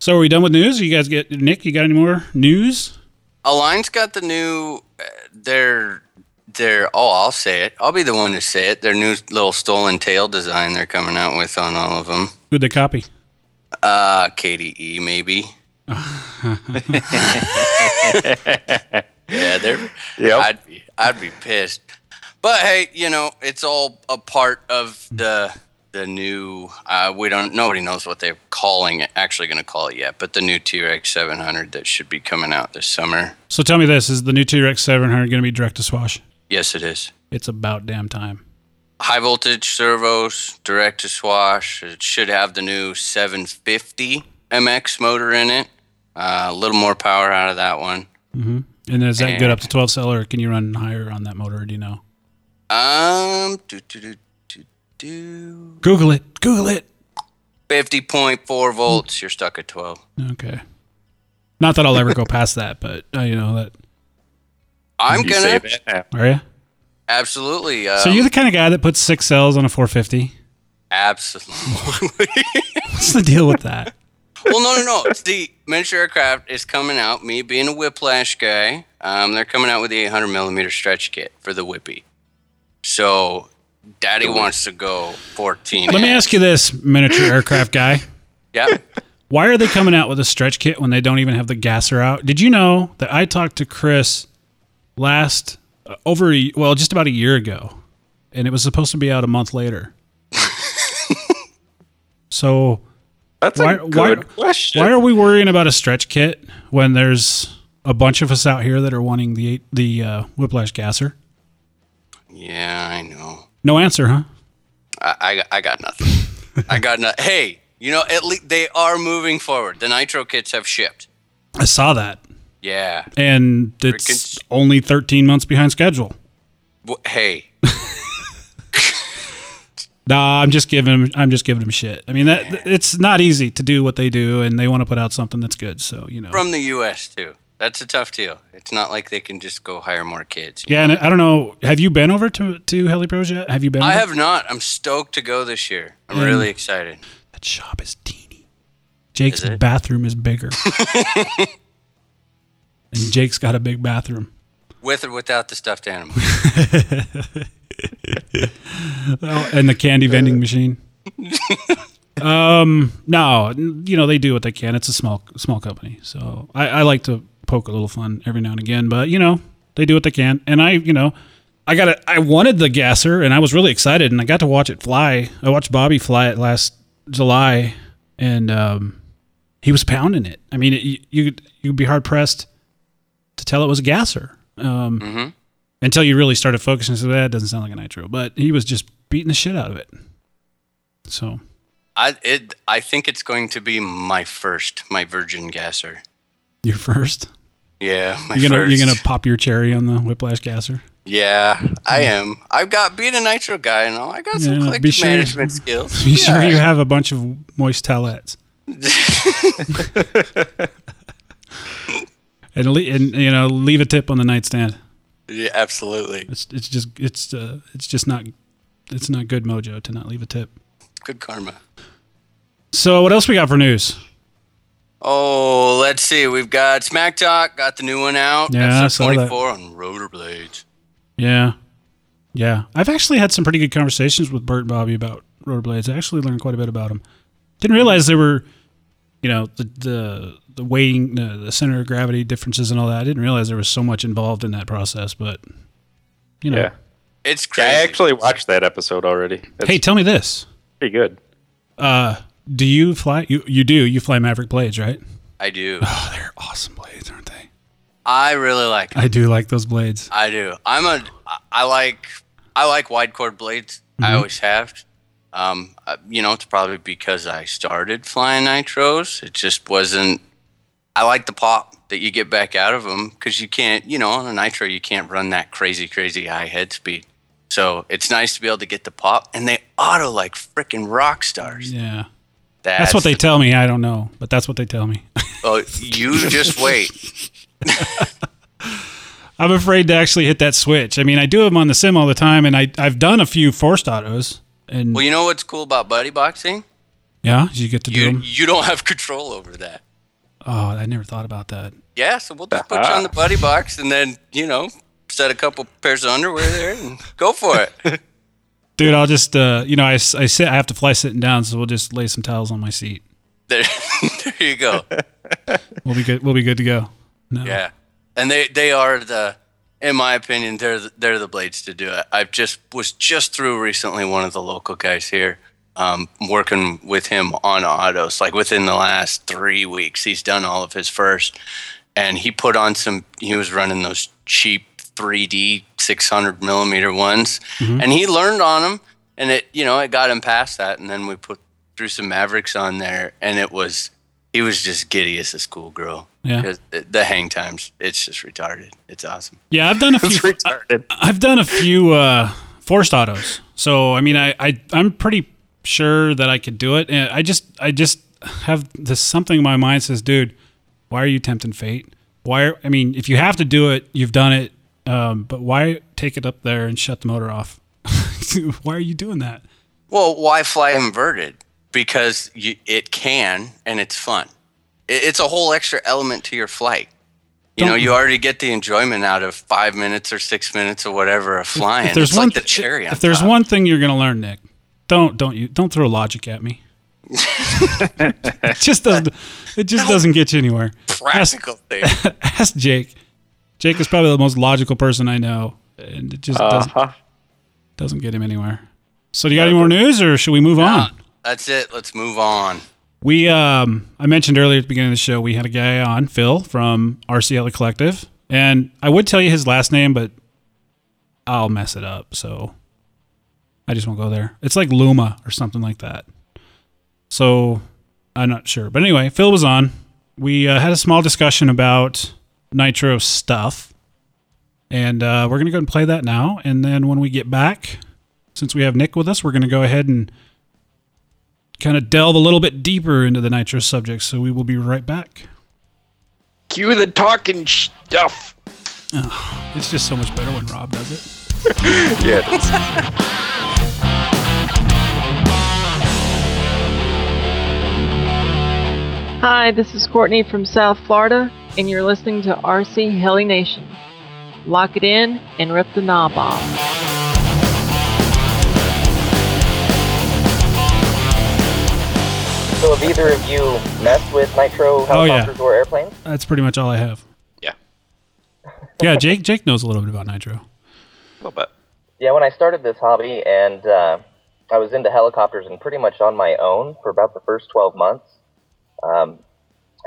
So are we done with news? You guys get Nick? You got any more news? Align's got the new. Uh, their their. Oh, I'll say it. I'll be the one to say it. Their new little stolen tail design they're coming out with on all of them. Who'd they copy? Uh, KDE maybe. yeah, they're. Yep. I'd be I'd be pissed. But But hey, you know, it's all a part of the the new. Uh, we don't. Nobody knows what they're calling it. Actually, going to call it yet. But the new T-Rex 700 that should be coming out this summer. So tell me this: Is the new T-Rex 700 going to be direct to swash? Yes, it is. It's about damn time. High voltage servos, direct to swash. It should have the new 750 MX motor in it. Uh, a little more power out of that one. mm-hmm. And is that good up to 12 cell, or can you run higher on that motor? Do you know? Um, do, do, do, do, do. Google it. Google it. 50.4 volts. You're stuck at 12. Okay. Not that I'll ever go past that, but uh, you know that. I'm You gonna save it. Yeah. Are you? absolutely. Um, so you're the kind of guy that puts six cells on a 450. absolutely. What's the deal with that? well, no, no, no. The miniature aircraft is coming out. Me being a whiplash guy, um, they're coming out with the 800 millimeter stretch kit for the whippy. So, Daddy wants to go 14. Let me ask you this, miniature aircraft guy. Yeah. Why are they coming out with a stretch kit when they don't even have the gasser out? Did you know that I talked to Chris last uh, over a, well, just about a year ago, and it was supposed to be out a month later. so That's why a why good question. why are we worrying about a stretch kit when there's a bunch of us out here that are wanting the the uh, whiplash gasser? Yeah, I know. No answer, huh? I, I, got- I got nothing. I got nothing. Hey, you know, at least they are moving forward. The nitro kits have shipped. I saw that, Yeah. and it's only 13 months behind schedule. W- Hey, Nah, I'm just giving them. I'm just giving them shit. I mean, that it's not easy to do what they do, and they want to put out something that's good. So you know, from the U.S. too. That's a tough deal. It's not like they can just go hire more kids. yeah. And I don't know. Have you been over to to Heli Pros yet? Have you been? I over? have not. I'm stoked to go this year. I'm Mm. really excited. That shop is teeny. Jake's Is bathroom is bigger, and Jake's got a big bathroom. With or without the stuffed animal. Oh, and the candy vending machine. um, no, you know they do what they can. It's a small small company, so I, I like to poke a little fun every now and again. But you know they do what they can, and I you know I got it. I wanted the gasser, and I was really excited, and I got to watch it fly. I watched Bobby fly it last July, and um, he was pounding it. I mean, it, you you'd, you'd be hard pressed to tell it was a gasser. Um, until you really started focusing. So that doesn't sound like a nitro, but he was just beating the shit out of it. So I it. I think it's going to be my first, my virgin gasser. you're first. Yeah, You're gonna first. you're gonna pop your cherry on the whiplash gasser. Yeah, I am. I've got being a nitro guy and all. I got some Yeah, be sure- management skills. Be sure you have a bunch of moist towelettes. and, le- and you know leave a tip on the nightstand. Yeah, absolutely. It's it's just it's uh, it's just not it's not good mojo to not leave a tip. Good karma. So what else we got for news? Oh, let's see. We've got Smack Talk. Got the new one out. Yeah, Episode saw that. 24 on rollerblades. Yeah. Yeah. I've actually had some pretty good conversations with Bert and Bobby about rollerblades. I actually learned quite a bit about them. Didn't realize there were, you know, the the the weighting, the, the center of gravity differences and all that. I didn't realize there was so much involved in that process, but you know. Yeah. It's Yeah, crazy. I actually watched that episode already. That's Hey, tell me this. pretty good. Uh, do you fly you you do, you fly Maverick blades, right? I do. Oh, they're awesome blades, aren't they? I really like. 'em. I do like those blades. I do. I'm a. I like. I like wide chord blades. I Mm-hmm. always have. Um, uh, you know, it's probably because I started flying nitros. It just wasn't. I like the pop that you get back out of them because you can't. You know, on a nitro, you can't run that crazy, crazy high head speed. So it's nice to be able to get the pop, and they auto like freaking rock stars. Yeah. That's what they tell me. I don't know, but that's what they tell me. Oh, you just wait. I'm afraid to actually hit that switch. I mean, I do them on the sim all the time, and I I've done a few forced autos, and Well, you know what's cool about buddy boxing? yeah, you get to do them. you don't have control over that. Oh, I never thought about that. Yeah, so we'll just put you on the buddy box and then, you know, set a couple pairs of underwear there and go for it. Dude, I'll just uh, you know, I, I sit. I have to fly sitting down, so we'll just lay some towels on my seat. there, there you go. We'll be good. We'll be good to go. No. Yeah. And they, they are the in my opinion, they're the, they're the blades to do it. I just was just through recently one of the local guys here, um, working with him on autos. Like within the last three weeks, he's done all of his first, and he put on some. He was running those cheap 3D 600 millimeter ones, and he learned on them, and it you know it got him past that, and then we put threw some Mavericks on there, and it was he was just giddy as a schoolgirl. Yeah. the hang times, it's just retarded. It's awesome. Yeah, I've done a few. retarded. I, have done a few uh, forced autos. So I mean, I, I I'm pretty sure that I could do it. And I just I just have this something in my mind says, dude, why are you tempting fate? Why? Are, I mean, if you have to do it, you've done it. Um, but why take it up there and shut the motor off? why are you doing that? Well, why fly inverted? Because you, it can and it's fun. It, it's a whole extra element to your flight. You know, Don't- you already get the enjoyment out of five minutes or six minutes or whatever of flying. If there's it's one like the cherry on if there's top. one thing you're gonna learn, Nick, don't don't you don't throw logic at me. it just doesn't. It just doesn't get you anywhere. practical thing. ask Jake. Jake is probably the most logical person I know, and it just doesn't, Uh-huh. doesn't get him anywhere. So, do you got any more news, or should we move on? That's it. Let's move on. We, um, I mentioned earlier at the beginning of the show, we had a guy on, Phil from RCL Collective, and I would tell you his last name, but I'll mess it up, so I just won't go there. It's like Luma or something like that. So I'm not sure, but anyway, Phil was on. We uh, had a small discussion about Nitro stuff, and uh, we're gonna go and play that now. And then when we get back, since we have Nick with us, we're gonna go ahead and kind of delve a little bit deeper into the Nitro subject. So we will be right back. Cue the talking stuff. It's just so much better when Rob does it. Yeah, it is. Hi, this is Courtney from South Florida, and you're listening to RC Heli Nation. Lock it in and rip the knob off. So have either of you messed with nitro Oh, yeah. helicopters or airplanes? That's pretty much all I have. Yeah. Yeah, Jake. Jake knows a little bit about Nitro. A little bit. Yeah, when I started this hobby and uh, I was into helicopters and pretty much on my own for about the first 12 months. Um,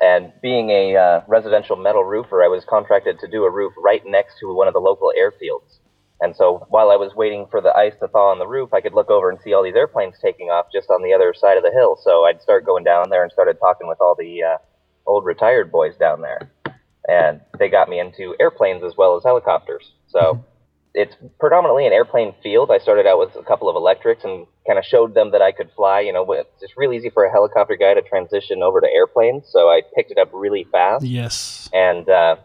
and being a uh, residential metal roofer, I was contracted to do a roof right next to one of the local airfields. And so while I was waiting for the ice to thaw on the roof, I could look over and see all these airplanes taking off just on the other side of the hill. So I'd start going down there and started talking with all the uh, old retired boys down there. And they got me into airplanes as well as helicopters. So it's predominantly an airplane field. I started out with a couple of electrics and kind of showed them that I could fly. You know, it's just really easy for a helicopter guy to transition over to airplanes. So I picked it up really fast. Yes. And uh,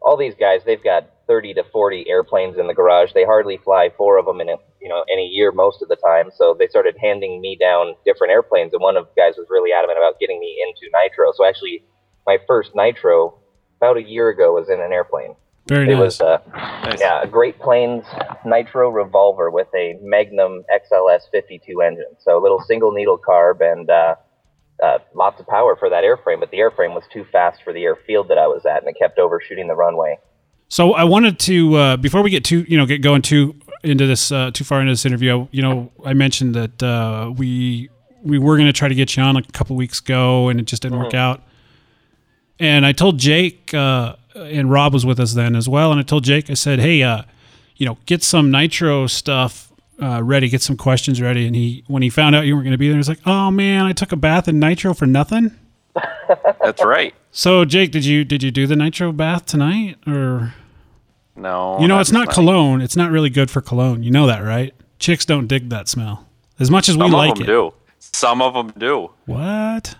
all these guys, they've got 30 to 40 airplanes in the garage. They hardly fly four of them in a, you know in a year most of the time. So they started handing me down different airplanes, and one of the guys was really adamant about getting me into nitro. So actually, my first nitro about a year ago was in an airplane. Very It nice. was uh, yeah, a Great Planes Nitro Revolver with a Magnum XLS 52 engine. So a little single needle carb and uh, uh, lots of power for that airframe. But the airframe was too fast for the airfield that I was at, and it kept overshooting the runway. So I wanted to uh, before we get too you know get going too into this uh, too far into this interview. You know, I mentioned that uh, we we were going to try to get you on a couple weeks ago, and it just didn't work out. And I told Jake, uh, and Rob was with us then as well. And I told Jake, I said, "Hey, uh, you know, get some nitro stuff uh, ready, get some questions ready." And he, when he found out you weren't going to be there, he's like, "Oh man, I took a bath in nitro for nothing." That's right. So Jake, did you did you do the nitro bath tonight, or No. you know, it's not tonight. cologne. It's not really good for cologne. You know that, right? Chicks don't dig that smell as much as we Some like of them it. do. Some of them do. What?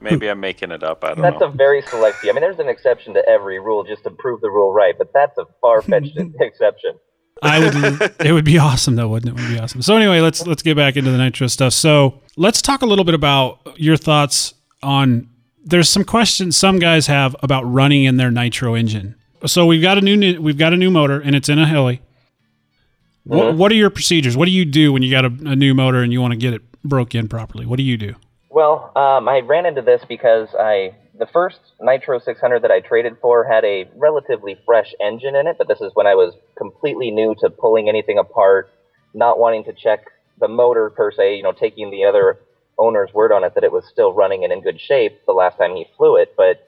Maybe I'm making it up. I don't That's know. That's a very select few. I mean, there's an exception to every rule just to prove the rule right, but that's a far fetched exception. I would. it would be awesome, though, wouldn't it? It would be awesome. So anyway, let's let's get back into the nitro stuff. So let's talk a little bit about your thoughts on. There's some questions some guys have about running in their nitro engine. So we've got a new we've got a new motor and it's in a heli. What, mm-hmm. what are your procedures? What do you do when you got a, a new motor and you want to get it broke in properly? What do you do? Well, um, I ran into this because I the first Nitro 600 that I traded for had a relatively fresh engine in it, but this is when I was completely new to pulling anything apart, not wanting to check the motor per se, you know, taking the other owner's word on it that it was still running and in good shape the last time he flew it, but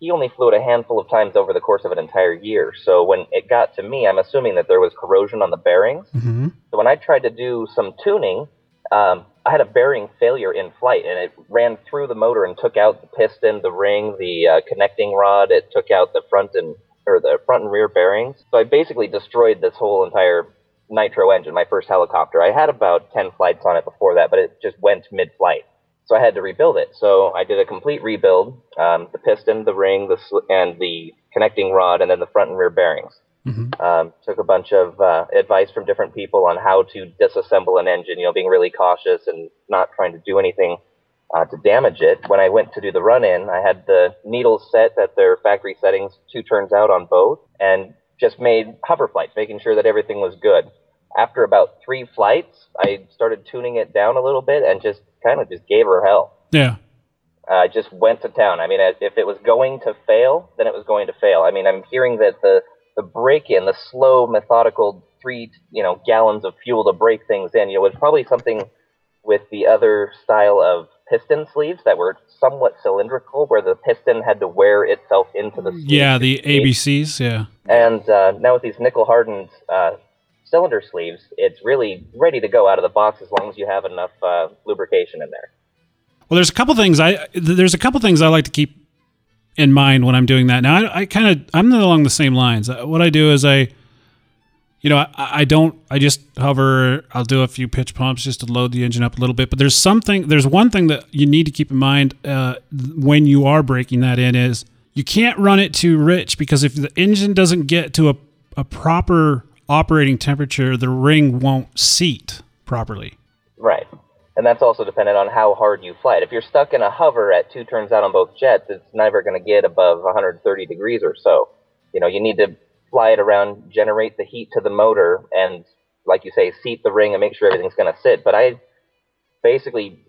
he only flew it a handful of times over the course of an entire year. So when it got to me, I'm assuming that there was corrosion on the bearings. Mm-hmm. So when I tried to do some tuning, um, I had a bearing failure in flight, and it ran through the motor and took out the piston, the ring, the uh, connecting rod. It took out the front and or the front and rear bearings. So I basically destroyed this whole entire nitro engine, my first helicopter. I had about 10 flights on it before that, but it just went mid-flight. So I had to rebuild it. So I did a complete rebuild, um, the piston, the ring, the sl- and the connecting rod, and then the front and rear bearings. Mm-hmm. Um, took a bunch of uh, advice from different people on how to disassemble an engine, you know, being really cautious and not trying to do anything uh, to damage it. When I went to do the run-in, I had the needles set at their factory settings, two turns out on both, and just made hover flights, making sure that everything was good. After about three flights, I started tuning it down a little bit and just kind of just gave her hell. Yeah. I uh, just went to town. I mean, if it was going to fail, then it was going to fail. I mean, I'm hearing that the the break in, the slow, methodical three, you know, gallons of fuel to break things in, you know, was probably something with the other style of piston sleeves that were somewhat cylindrical, where the piston had to wear itself into the sleeve. Yeah, the ABCs. Yeah. And uh, now with these nickel hardened uh, cylinder sleeves, it's really ready to go out of the box as long as you have enough uh, lubrication in there. Well, there's a couple things I there's a couple things I like to keep in mind when I'm doing that. Now, I, I kind of I'm not along the same lines. Uh, What I do is I, you know, I, I don't I just hover. I'll do a few pitch pumps just to load the engine up a little bit. But there's something there's one thing that you need to keep in mind uh, when you are breaking that in is you can't run it too rich because if the engine doesn't get to a, a proper operating temperature, the ring won't seat properly. Right. And that's also dependent on how hard you fly it. If you're stuck in a hover at two turns out on both jets, it's never going to get above 130 degrees or so. You know, you need to fly it around, generate the heat to the motor, and, like you say, seat the ring and make sure everything's going to sit. But I basically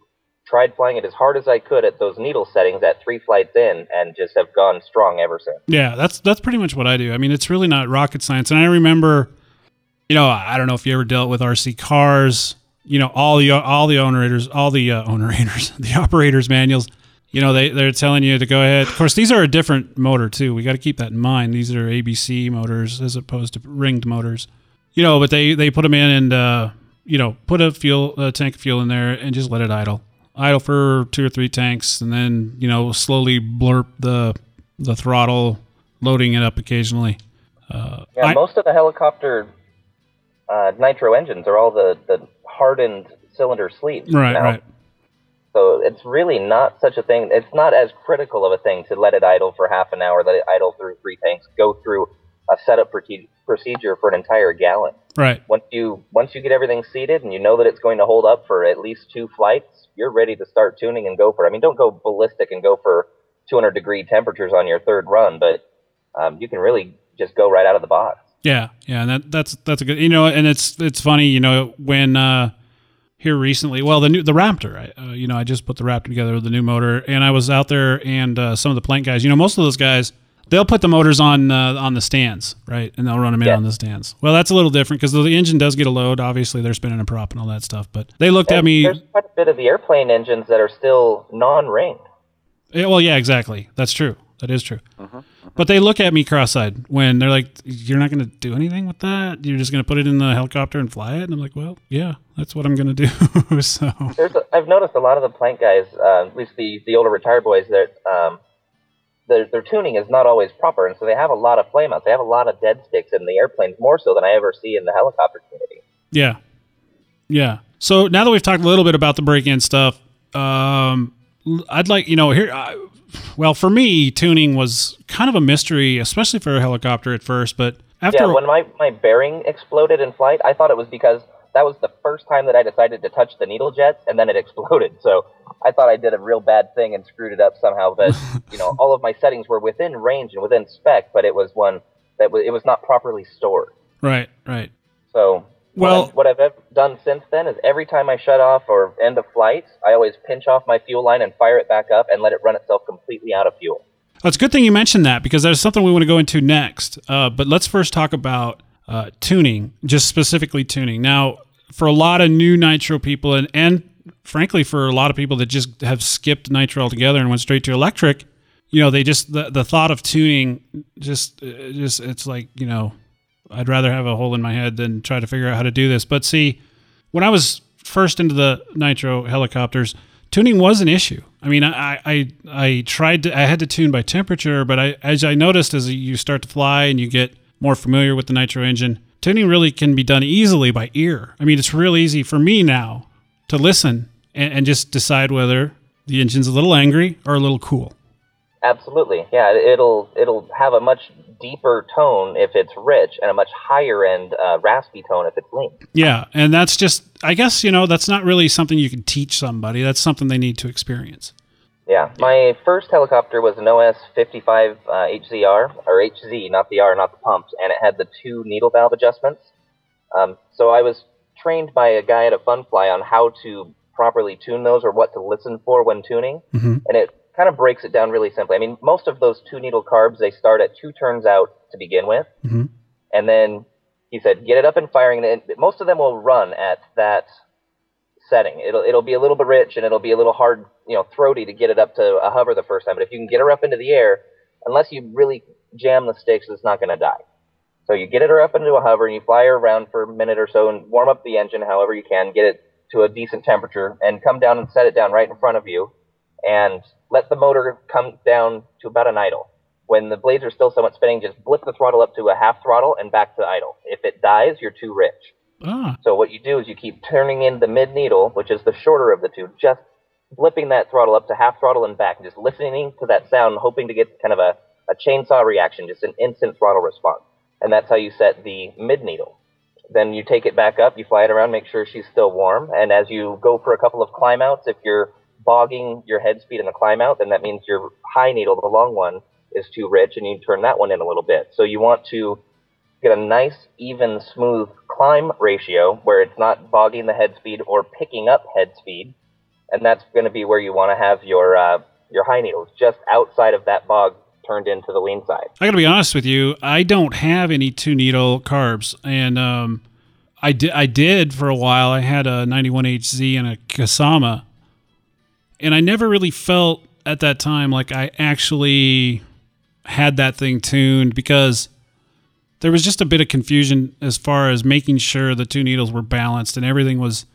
tried flying it as hard as I could at those needle settings at three flights in, and just have gone strong ever since. Yeah, that's that's pretty much what I do. I mean, it's really not rocket science. And I remember, you know, I don't know if you ever dealt with RC cars. You know, all the all the owners, all the uh, owners, the operators manuals. You know, they they're telling you to go ahead. Of course, these are a different motor too. We got to keep that in mind. These are ABC motors as opposed to ringed motors. You know, but they they put them in and uh, you know put a fuel a tank of fuel in there and just let it idle idle for two or three tanks, and then you know slowly blurp the the throttle, loading it up occasionally. Uh, Yeah, I- most of the helicopter uh, nitro engines are all the, the hardened cylinder sleeves. right, now. right. So it's really not such a thing. It's not as critical of a thing to let it idle for half an hour, let it idle through three tanks, go through a setup procedure for an entire gallon. Right. Once you once you get everything seated and you know that it's going to hold up for at least two flights, you're ready to start tuning and go for it. I mean, don't go ballistic and go for 200 degree temperatures on your third run, but um, you can really just go right out of the box. Yeah, yeah, and that that's that's a good. You know, and it's it's funny. You know, when uh here recently, well, the new the Raptor. I, uh, you know, I just put the Raptor together with the new motor, and I was out there, and uh, some of the plant guys. You know, most of those guys. They'll put the motors on uh, on the stands, right, and they'll run them in Yeah. on the stands. Well, that's a little different because the engine does get a load. Obviously, they're spinning a prop and all that stuff. But they looked at me. There's quite a bit of the airplane engines that are still non-ringed. Yeah, well, yeah, exactly. That's true. That is true. Uh-huh, But they look at me cross-eyed when they're like, "You're not going to do anything with that. You're just going to put it in the helicopter and fly it." And I'm like, "Well, yeah, that's what I'm going to do." so, There's a, I've noticed a lot of the plant guys, uh, at least the, the older retired boys, that um, their, their tuning is not always proper, and so they have a lot of flameouts. They have a lot of dead sticks in the airplanes, more so than I ever see in the helicopter community. yeah, yeah. So now that we've talked a little bit about the break-in stuff, um, I'd like you know here. I, well, for me, tuning was kind of a mystery, especially for a helicopter at first. But after yeah, when my, my bearing exploded in flight, I thought it was because that was the first time that I decided to touch the needle jets, and then it exploded. So I thought I did a real bad thing and screwed it up somehow. But you know, all of my settings were within range and within spec, but it was one that was, it was not properly stored. right, right, So Well- what, I, what I've done since then is every time I shut off or end a flight, I always pinch off my fuel line and fire it back up and let it run itself completely out of fuel. Well, it's a good thing you mentioned that because there's something we want to go into next. Uh, but let's first talk about uh, tuning, just specifically tuning. Now, for a lot of new nitro people, and, and frankly, for a lot of people that just have skipped nitro altogether and went straight to electric, you know, they just the, the thought of tuning just uh, just it's like you know, I'd rather have a hole in my head than try to figure out how to do this. But see, when I was first into the nitro helicopters, tuning was an issue. I mean, I I, I tried to I had to tune by temperature, but I as I noticed as you start to fly and you get more familiar with the nitro engine, tuning really can be done easily by ear. I mean, it's real easy for me now to listen and, and just decide whether the engine's a little angry or a little cool. Absolutely, yeah. It'll it'll have a much deeper tone if it's rich, and a much higher end uh, raspy tone if it's lean. Yeah, and that's just I guess you know that's not really something you can teach somebody. That's something they need to experience. Yeah, my first helicopter was an OS 55 uh, HZR or HZ, not the R, not the pumps, and it had the two needle valve adjustments. Um, so I was trained by a guy at a fun fly on how to properly tune those or what to listen for when tuning, Mhm. and it kind of breaks it down really simply. I mean, most of those two needle carbs they start at two turns out to begin with, Mhm. and then he said get it up and firing, and it, most of them will run at that setting. It'll it'll be a little bit rich and it'll be a little hard, you know, throaty to get it up to a hover the first time. But if you can get her up into the air, unless you really jam the sticks, it's not going to die. So you get her up into a hover and you fly her around for a minute or so and warm up the engine however you can, get it to a decent temperature, and come down and set it down right in front of you, and let the motor come down to about an idle. When the blades are still somewhat spinning, just blip the throttle up to a half throttle and back to idle. If it dies, you're too rich. Ah, So what you do is you keep turning in the mid needle, which is the shorter of the two, just blipping that throttle up to half throttle and back, and just listening to that sound, hoping to get kind of a, a chainsaw reaction, just an instant throttle response. And that's how you set the mid needle. Then you take it back up, you fly it around, make sure she's still warm, and as you go for a couple of climb outs, if you're bogging your head speed in the climb out, then that means your high needle, the long one, is too rich, and you turn that one in a little bit. So you want to get a nice, even, smooth climb ratio where it's not bogging the head speed or picking up head speed, and that's going to be where you want to have your uh, your high needles just outside of that bog turned into the lean side. I got to be honest with you. I don't have any two needle carbs, and um, I did. I did for a while. I had a 91HZ and a Kasama, and I never really felt at that time like I actually had that thing tuned because there was just a bit of confusion as far as making sure the two needles were balanced and everything was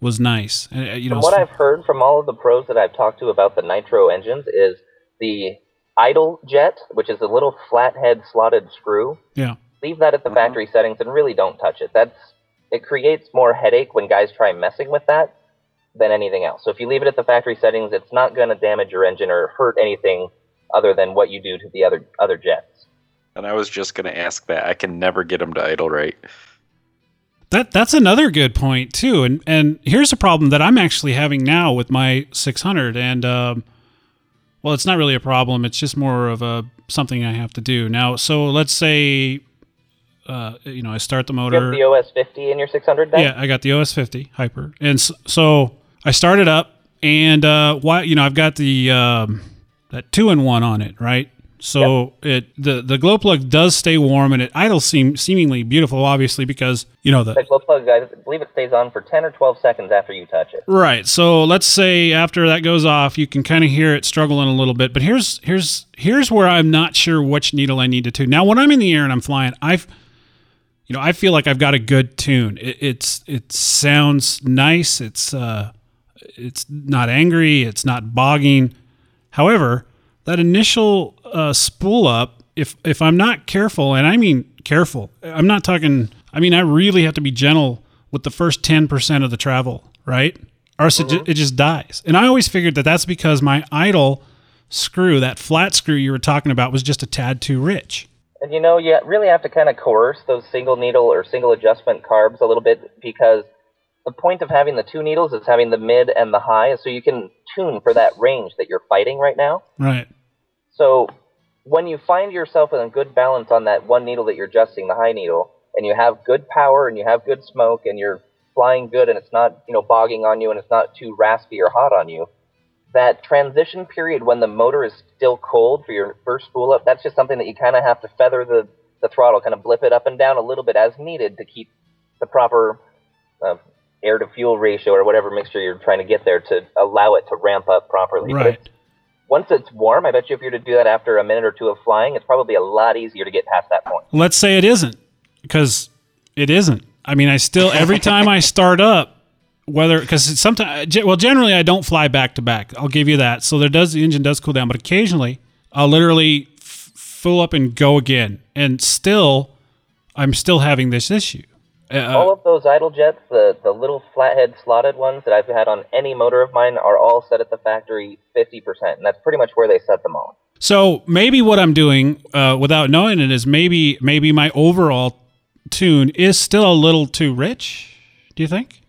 was nice. And, uh, you know, From what I've heard from all of the pros that I've talked to about the nitro engines is the idle jet, which is a little flathead slotted screw. yeah. Leave that at the factory settings and really don't touch it. That's it creates more headache when guys try messing with that than anything else. So if you leave it at the factory settings, it's not going to damage your engine or hurt anything other than what you do to the other other jets. And I was just going to ask that. I can never get them to idle right. That that's another good point too. And and here's a problem that I'm actually having now with my 600. And um, well, it's not really a problem. It's just more of a something I have to do now. So let's say, uh, you know, I start the You motor. have the OS 50 in your 600 then? Yeah, I got the OS 50 Hyper, and s- so I started up, and uh, why you know I've got the um, that two in one on it, right? So it the the glow plug does stay warm, and it idles seem seemingly beautiful, obviously because you know the The glow plug, I believe it stays on for 10 or 12 seconds after you touch it. Right. So let's say after that goes off, you can kind of hear it struggling a little bit. But here's here's here's where I'm not sure which needle I need to tune. Now, when I'm in the air and I'm flying, I've you know I feel like I've got a good tune. It, it's it sounds nice. It's uh it's not angry. It's not bogging. However, that initial uh, spool up, if if I'm not careful, and I mean careful, I'm not talking. I mean I really have to be gentle with the first ten percent of the travel, right? Or it, ju- it just dies. And I always figured that that's because my idle screw, that flat screw you were talking about, was just a tad too rich. And you know, you really have to kind of coerce those single needle or single adjustment carbs a little bit because the point of having the two needles is having the mid and the high so you can tune for that range that you're fighting right now. Right. So when you find yourself in a good balance on that one needle that you're adjusting, the high needle, and you have good power and you have good smoke and you're flying good and it's not you know bogging on you and it's not too raspy or hot on you, that transition period when the motor is still cold for your first spool up, that's just something that you kind of have to feather the, the throttle, kind of blip it up and down a little bit as needed to keep the proper uh, air to fuel ratio or whatever mixture you're trying to get there to allow it to ramp up properly. Right. it's- once it's warm, I bet you if you were to do that after a minute or two of flying, it's probably a lot easier to get past that point. Let's say it isn't, because it isn't. I mean, I still every time I start up, whether because sometimes, well, generally I don't fly back to back. I'll give you that. So there does the engine does cool down, but occasionally I'll literally f- fill up and go again, and still I'm still having this issue. Uh, all of those idle jets, the, the little flathead slotted ones that I've had on any motor of mine, are all set at the factory 50%, and that's pretty much where they set them all. So maybe what I'm doing uh, without knowing it is maybe maybe my overall tune is still a little too rich. Do you think?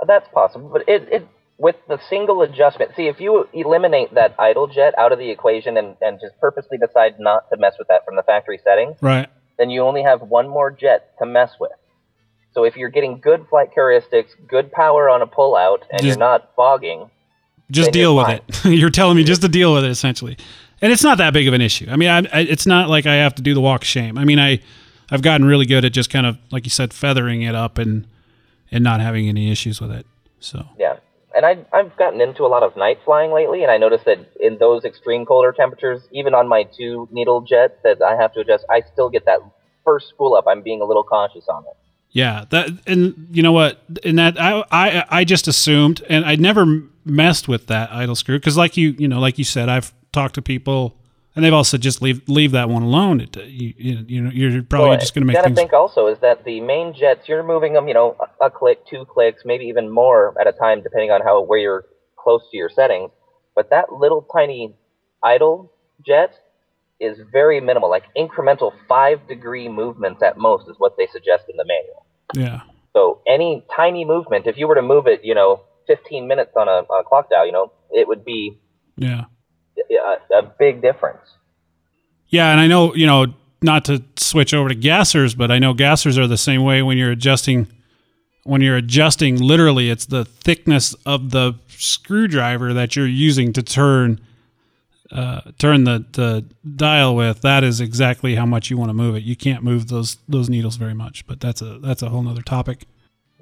Uh, That's possible, but it, it with the single adjustment. See, if you eliminate that idle jet out of the equation and, and just purposely decide not to mess with that from the factory settings, Right. then you only have one more jet to mess with. So if you're getting good flight characteristics, good power on a pull out, and Just- you're not bogging, Just deal with it. you're telling me just to deal with it essentially, and it's not that big of an issue. I mean, I, I, it's not like I have to do the walk of shame. I mean, I I've gotten really good at just kind of like you said, feathering it up and and not having any issues with it. So Yeah, and I, I've gotten into a lot of night flying lately, and I noticed that in those extreme colder temperatures, even on my two needle jet that I have to adjust, I still get that first spool up. I'm being a little cautious on it. Yeah, that and you know what? And that I I I just assumed, and I never messed with that idle screw because, like you you know, like you said, I've talked to people, and they've also just leave leave that one alone. It, you, you you know you're probably Well, just going to you make gotta things. think also is that the main jets, you're moving them, you know, a, a click, two clicks, maybe even more at a time, depending on how where you're close to your settings. But that little tiny idle jet is very minimal, like incremental five degree movements at most is what they suggest in the manual. Yeah, So any tiny movement, if you were to move it, you know, 15 minutes on a, on a clock dial, you know, it would be yeah, a, a big difference. yeah, and I know you know not to switch over to gassers, but I know gassers are the same way when you're adjusting. When you're adjusting, literally, it's the thickness of the screwdriver that you're using to turn uh, turn the, the dial with, that is exactly how much you want to move it. You can't move those those needles very much, but that's a that's a whole nother topic.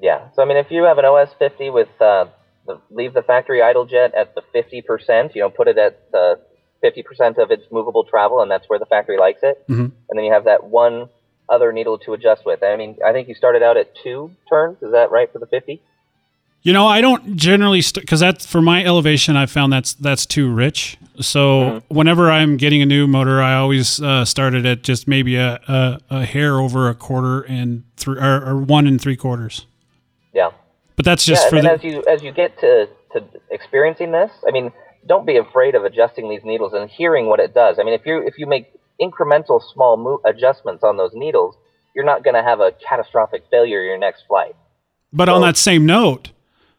Yeah. So I mean, if you have an OS 50 with uh, the, leave the factory idle jet at the 50%, you know, put it at the 50% of its movable travel, and that's where the factory likes it. Mhm. And then you have that one other needle to adjust with. I mean, I think you started out at two turns. Is that right for the 50? You know, I don't generally because that's for my elevation. I found that's that's too rich. So whenever I'm getting a new motor, I always uh, start it at just maybe a, a, a hair over a quarter and three or, or one and three quarters. Yeah. But that's just yeah, for and the as you as you get to, to experiencing this, I mean, don't be afraid of adjusting these needles and hearing what it does. I mean, if you if you make incremental small mo- adjustments on those needles, you're not going to have a catastrophic failure your next flight. But on that same note,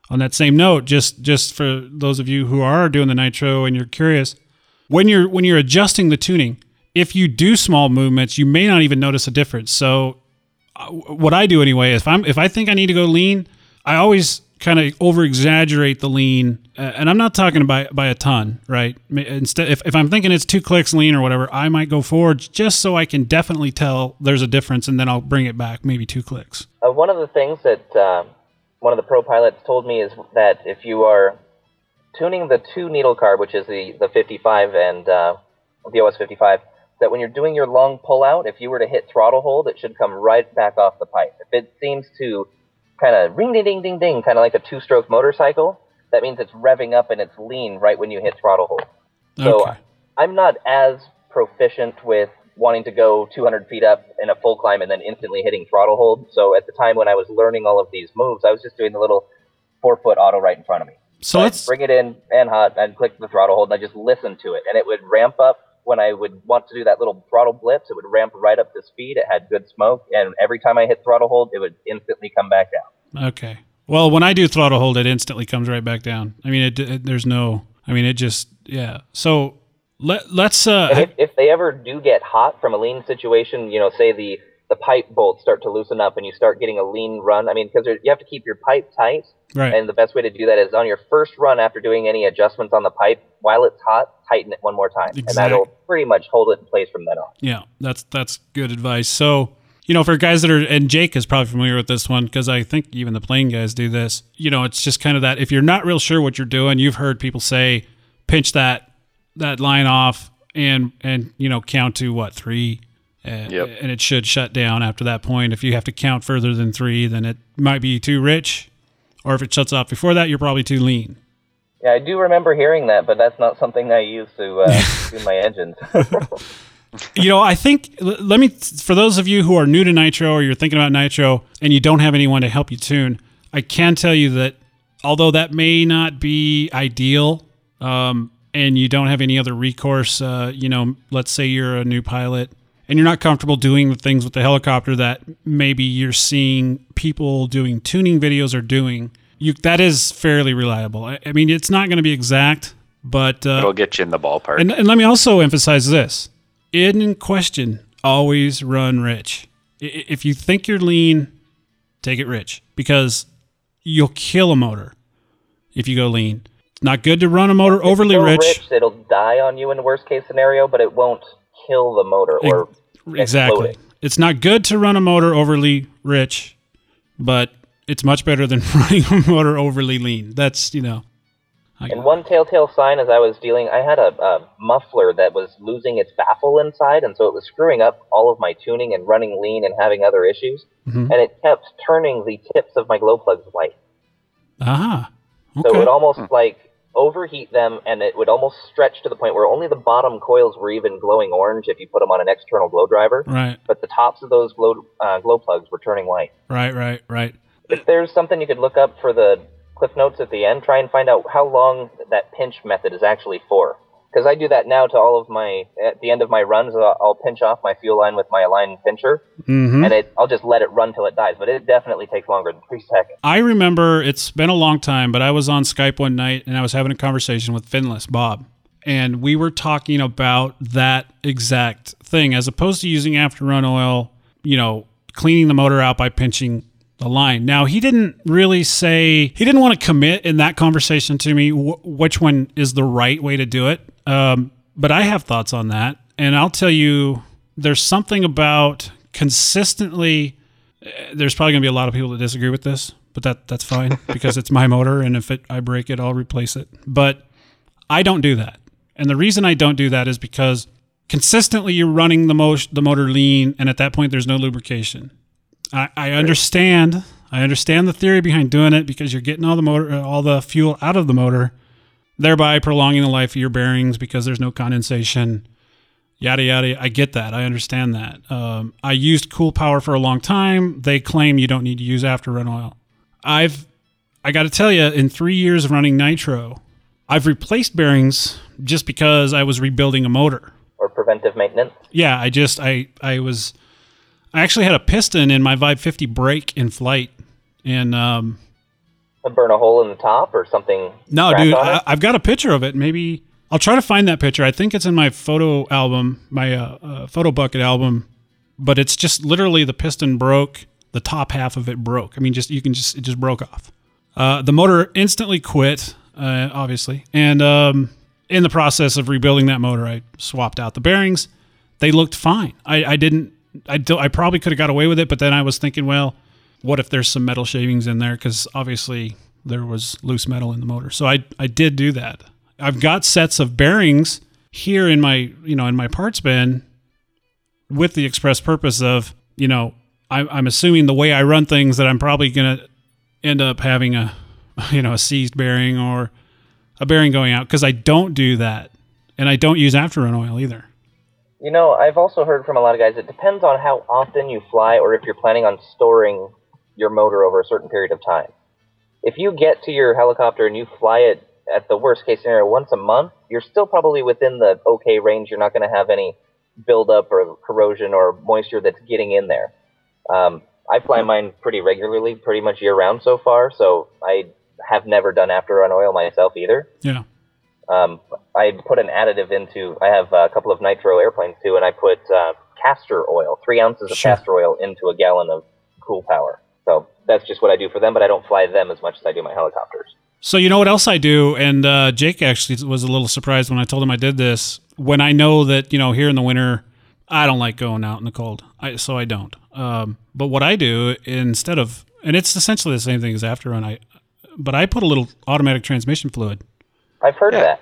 on that same note, just just for those of you who are doing the nitro and you're curious, when you're when you're adjusting the tuning, if you do small movements, you may not even notice a difference. So, uh, what I do anyway, if I'm if I think I need to go lean, I always kind of over exaggerate the lean, uh, and I'm not talking by by a ton, right? Instead, if, if I'm thinking it's two clicks lean or whatever, I might go forward just so I can definitely tell there's a difference, and then I'll bring it back maybe two clicks. Uh, one of the things that um, one of the pro pilots told me is that if you are tuning the two needle carb, which is the, the 55 and uh, the OS 55, that when you're doing your long pull out, if you were to hit throttle hold, it should come right back off the pipe. If it seems to kind of ring ding ding ding ding, kind of like a two stroke motorcycle, that means it's revving up and it's lean right when you hit throttle hold. So I'm not as proficient with wanting to go 200 feet up in a full climb and then instantly hitting throttle hold. So at the time when I was learning all of these moves, I was just doing the little four foot auto right in front of me. So I'd let's bring it in and hot and click the throttle hold and I just listened to it and it would ramp up when I would want to do that little throttle blips. It would ramp right up to speed. It had good smoke and every time I hit throttle hold, it would instantly come back down. Okay. Well, when I do throttle hold, it instantly comes right back down. I mean, it, it there's no. I mean, it just yeah. So let let's uh if, if they ever do get hot from a lean situation, you know, say the the pipe bolts start to loosen up and you start getting a lean run. I mean, because you have to keep your pipe tight. Right. And the best way to do that is on your first run after doing any adjustments on the pipe, while it's hot, tighten it one more time. And that'll pretty much hold it in place from then on. Yeah, that's that's good advice. So, you know, for guys that are and Jake is probably familiar with this one because I think even the plane guys do this. You know, it's just kind of that if you're not real sure what you're doing, you've heard people say pinch that that line off and and you know count to what three. And, Yep. and it should shut down after that point. If you have to count further than three, then it might be too rich, or if it shuts off before that, you're probably too lean. Yeah, I do remember hearing that, but that's not something I use to uh, do my engines. you know, I think let me for those of you who are new to nitro or you're thinking about nitro and you don't have anyone to help you tune, I can tell you that although that may not be ideal, um, and you don't have any other recourse, uh, you know, let's say you're a new pilot and you're not comfortable doing the things with the helicopter that maybe you're seeing people doing tuning videos are doing. You that is fairly reliable. I, I mean, it's not going to be exact, but uh, It'll get you in the ballpark. and, and let me also emphasize this: in question, always run rich. If you think you're lean, take it rich because you'll kill a motor if you go lean. It's not good to run a motor overly so rich. it'll die on you in the worst case scenario, but it won't kill the motor or Exactly. it. It's not good to run a motor overly rich, but it's much better than running a motor overly lean. That's you know. I- And one telltale sign as I was dealing, I had a, a muffler that was losing its baffle inside, and so it was screwing up all of my tuning and running lean and having other issues. Mhm. And it kept turning the tips of my glow plugs white. Ah. So it would almost like overheat them, and it would almost stretch to the point where only the bottom coils were even glowing orange if you put them on an external glow driver. Right. But the tops of those glow uh, glow plugs were turning white. Right. Right. Right. If there's something you could look up for the cliff notes at the end, try and find out how long that pinch method is actually for. Because I do that now to all of my at the end of my runs. I'll, I'll pinch off my fuel line with my aligned pincher, Mhm. and it I'll just let it run till it dies. But it definitely takes longer than three seconds. I remember it's been a long time, but I was on Skype one night and I was having a conversation with Finless Bob, and we were talking about that exact thing as opposed to using after run oil, you know, cleaning the motor out by pinching the line. Now, he didn't really say, he didn't want to commit in that conversation to me wh- which one is the right way to do it. Um, but I have thoughts on that. And I'll tell you, there's something about consistently there's probably going to be a lot of people that disagree with this, but that that's fine because it's my motor, and if it I break it, I'll replace it. But I don't do that, and the reason I don't do that is because consistently you're running the mo- the motor lean, and at that point there's no lubrication. I, I understand. I understand the theory behind doing it because you're getting all the motor, all the fuel out of the motor, thereby prolonging the life of your bearings because there's no condensation yada yada. I get that. I understand that. Um, I used Cool Power for a long time. They claim you don't need to use after run oil. I've, I got to tell you, in three years of running Nitro, I've replaced bearings just because I was rebuilding a motor. Or preventive maintenance. Yeah, I just I I was, I actually had a piston in my Vibe 50 brake in flight, and um, burn a hole in the top or something. no, dude, I, I've got a picture of it. Maybe I'll try to find that picture. I think it's in my photo album, my uh, uh, Photobucket album. But it's just literally the piston broke. The top half of it broke. I mean, just you can just it just broke off. Uh, the motor instantly quit, uh, obviously, and um, in the process of rebuilding that motor, I swapped out the bearings. They looked fine. I, I didn't. I do, I probably could have got away with it, but then I was thinking, well, what if there's some metal shavings in there? Because obviously there was loose metal in the motor. So I I did do that. I've got sets of bearings here in my you know in my parts bin with the express purpose of you know I'm, I'm assuming the way I run things that I'm probably gonna end up having a you know a seized bearing or a bearing going out because I don't do that and I don't use after run oil either. You know, I've also heard from a lot of guys. It depends on how often you fly, or if you're planning on storing your motor over a certain period of time. If you get to your helicopter and you fly it at the worst case scenario once a month, you're still probably within the okay range. You're not going to have any buildup or corrosion or moisture that's getting in there. Um, I fly mine pretty regularly, pretty much year round so far, so I have never done after run oil myself either. Yeah. Um, I put an additive into. I have a couple of nitro airplanes too, and I put uh, castor oil, three ounces of Sure. castor oil into a gallon of cool power. So that's just what I do for them, but I don't fly them as much as I do my helicopters. So you know what else I do, and uh, Jake actually was a little surprised when I told him I did this. When I know that you know here in the winter, I don't like going out in the cold, I, so I don't. Um, but what I do instead of, and it's essentially the same thing as after run, I, but I put a little automatic transmission fluid. I've heard of that.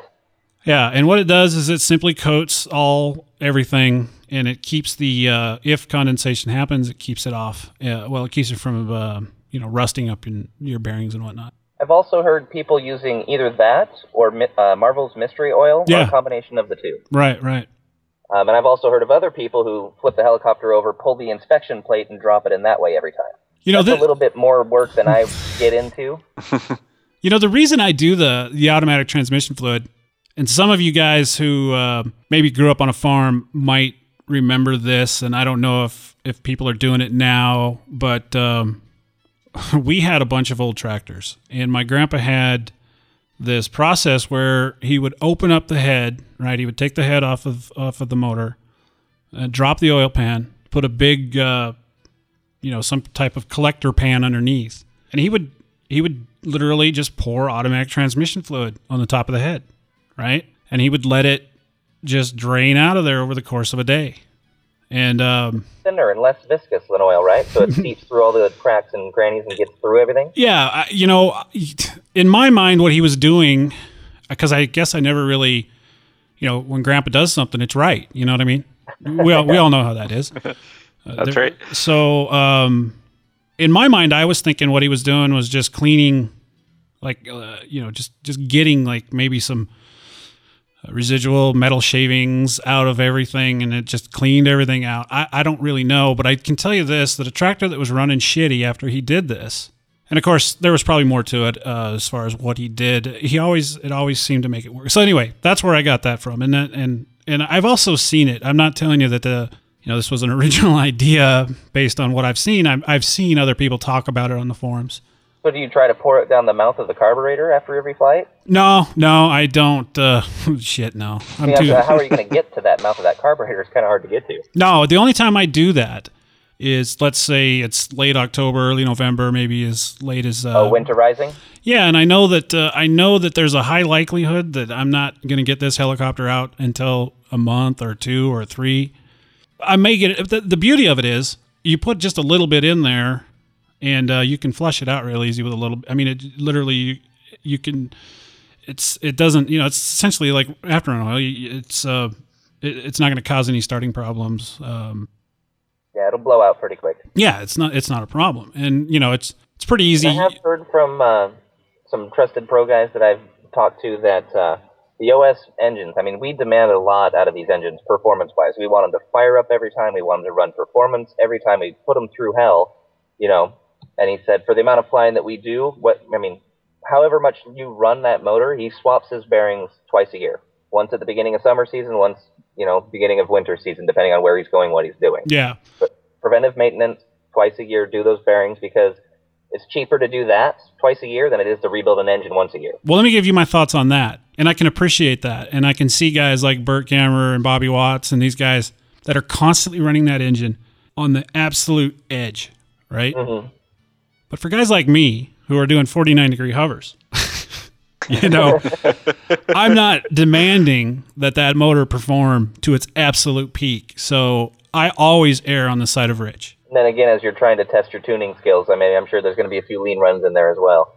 Yeah, and what it does is it simply coats all everything, and it keeps the uh, if condensation happens, it keeps it off. Uh, well, it keeps it from uh, you know rusting up in your bearings and whatnot. I've also heard people using either that or uh, Marvel's Mystery Oil, or a combination of the two. Right, right. Um, and I've also heard of other people who flip the helicopter over, pull the inspection plate, and drop it in that way every time. You know, That's thi- a little bit more work than I get into. You know, the reason I do the the automatic transmission fluid, and some of you guys who uh, maybe grew up on a farm might remember this, and I don't know if if people are doing it now, but um, we had a bunch of old tractors, and my grandpa had this process where he would open up the head, right? He would take the head off of off of the motor, uh, drop the oil pan, put a big, uh, you know, some type of collector pan underneath, and he would he would literally just pour automatic transmission fluid on the top of the head, right? And he would let it just drain out of there over the course of a day. And um, Thinner and less viscous than oil, right? So it seeps through all the cracks and crannies and gets through everything. Yeah, I, you know, in my mind, what he was doing, because I guess I never really, you know, when Grandpa does something, it's right. You know what I mean? We all, we all know how that is. Uh, That's there- right. So, um, in my mind, I was thinking what he was doing was just cleaning, like, uh, you know, just just getting like maybe some residual metal shavings out of everything and it just cleaned everything out. I, I don't really know, but I can tell you this that a tractor that was running shitty after he did this, and of course there was probably more to it uh, as far as what he did. He always it always seemed to make it work. So anyway, that's where I got that from, and that, and and I've also seen it. I'm not telling you that the you know this was an original idea based on what I've seen. I've, I've seen other people talk about it on the forums. So do you try to pour it down the mouth of the carburetor after every flight? No, no, I don't. Uh, shit, no. I'm mean, too. how are you going to get to that mouth of that carburetor? It's kind of hard to get to. No, the only time I do that is let's say it's late October, early November, maybe as late as uh, oh, winter rising? Yeah, and I know that uh, I know that there's a high likelihood that I'm not going to get this helicopter out until a month or two or three. I may get it. The, the beauty of it is you put just a little bit in there, and uh, you can flush it out real easy with a little. I mean, it literally you, you can. It's it doesn't you know it's essentially like after run oil. It's uh, it, it's not going to cause any starting problems. Um, Yeah, it'll blow out pretty quick. yeah, it's not it's not a problem, and you know it's it's pretty easy. I have heard from uh, some trusted pro guys that I've talked to that uh, the OS engines, I mean, we demand a lot out of these engines performance wise. We want them to fire up every time. We want them to run performance every time. We put them through hell, you know. And he said, for the amount of flying that we do, what I mean, however much you run that motor, he swaps his bearings twice a year. Once at the beginning of summer season, once, you know, beginning of winter season, depending on where he's going, what he's doing Yeah. preventive maintenance twice a year, do those bearings because it's cheaper to do that twice a year than it is to rebuild an engine once a year. Well, let me give you my thoughts on that. And I can appreciate that. And I can see guys like Bert Kammerer and Bobby Watts and these guys that are constantly running that engine on the absolute edge, right? Mm-hmm. But for guys like me who are doing 49 degree hovers, you know, I'm not demanding that that motor perform to its absolute peak. So I always err on the side of rich. And then again, as you're trying to test your tuning skills, I mean, I'm sure there's going to be a few lean runs in there as well.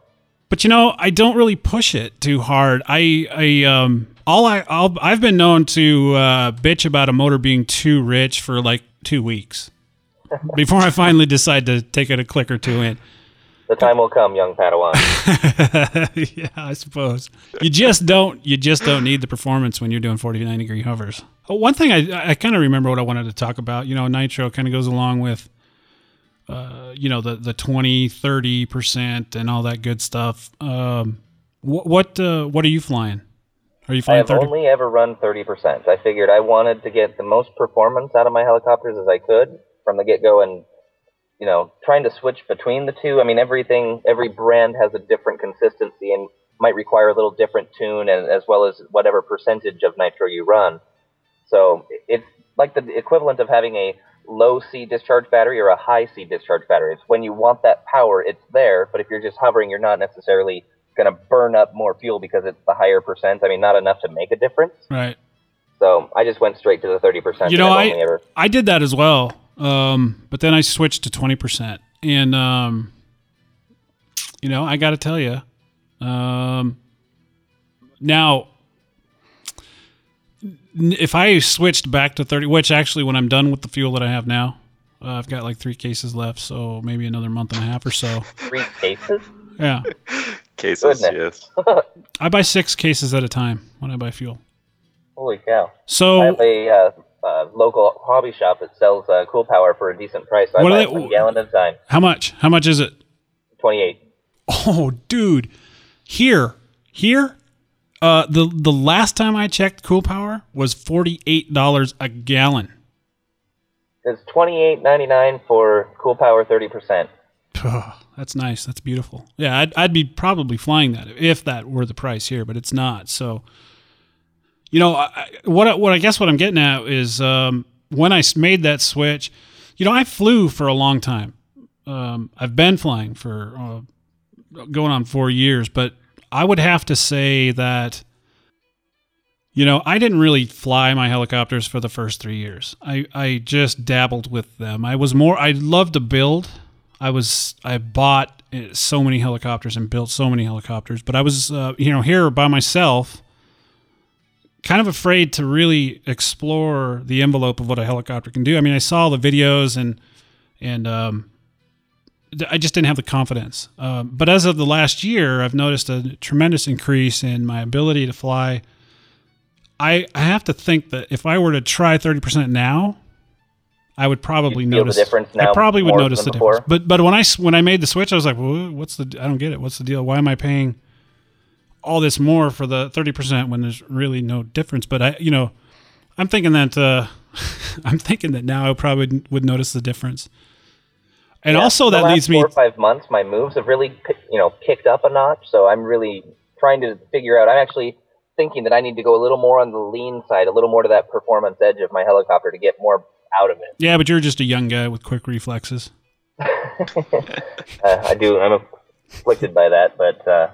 But you know, I don't really push it too hard. I, I, um, all I, I'll, I've been known to uh, bitch about a motor being too rich for like two weeks before I finally decide to take it a click or two in. The time will come, young Padawan. yeah, I suppose you just don't, you just don't need the performance when you're doing 49 degree hovers. Oh, one thing I, I kind of remember what I wanted to talk about. You know, nitro kind of goes along with. Uh, you know the the 20 30 percent and all that good stuff um what what uh, what are you flying are you flying I have 30 only ever run 30%. I figured I wanted to get the most performance out of my helicopters as I could from the get go and, you know, trying to switch between the two. I mean, everything, every brand has a different consistency and might require a little different tune and as well as whatever percentage of nitro you run. So it's like the equivalent of having a low C discharge battery or a high C discharge battery. It's when you want that power, it's there, but if you're just hovering, you're not necessarily going to burn up more fuel because it's the higher percent. I mean, not enough to make a difference. Right. So I just went straight to the 30%. You know, I ever- I did that as well, um, but then I switched to twenty percent, and um, you know, I got to tell you, um, now if I switched back to thirty, which actually, when I'm done with the fuel that I have now, uh, I've got like three cases left, so maybe another month and a half or so. three cases. Yeah, Cases, Goodness. yes. I buy six cases at a time when I buy fuel. Holy cow! I So have a uh, uh, local hobby shop that sells uh, cool power for a decent price. So I What buy are they- gallon at a time. how much? How much is it? 28. Oh, dude. Here, here, uh, the the last time I checked Cool Power was forty eight dollars a gallon. It's 28.99 for cool power 30%. That's nice. That's beautiful. Yeah, I'd, I'd be probably flying that if that were the price here, but it's not. So, you know, I, what what I guess what I'm getting at is um, I made that switch. You know, I flew for a long time. Um, I've been flying for uh, going on four years, but I would have to say that. You know, I didn't really fly my helicopters for the first three years. I, I just dabbled with them. I was more, I loved to build. I was, I bought uh, so many helicopters and built so many helicopters, but I was, uh, you know, here by myself, kind of afraid to really explore the envelope of what a helicopter can do. I mean, I saw the videos and, and, um, I just didn't have the confidence. Um, but as of the last year, I've noticed a tremendous increase in my ability to fly. I, I have to think that if I were to try 30% now, I would probably You'd feel the notice difference I probably would notice the before? difference. But but when I when I made the switch, I was like, well, what's the I don't get it. What's the deal? Why am I paying all this more for the 30% when there's really no difference? But I you know, I'm thinking that uh I'm thinking that now I probably would notice the difference. And Yeah, also that leads me four or five months. My moves have really, you know, kicked up a notch. So I'm really trying to figure out. I'm actually thinking that I need to go a little more on the lean side, a little more to that performance edge of my helicopter to get more out of it. Yeah, but you're just a young guy with quick reflexes. Uh, I do. I'm afflicted by that, but uh,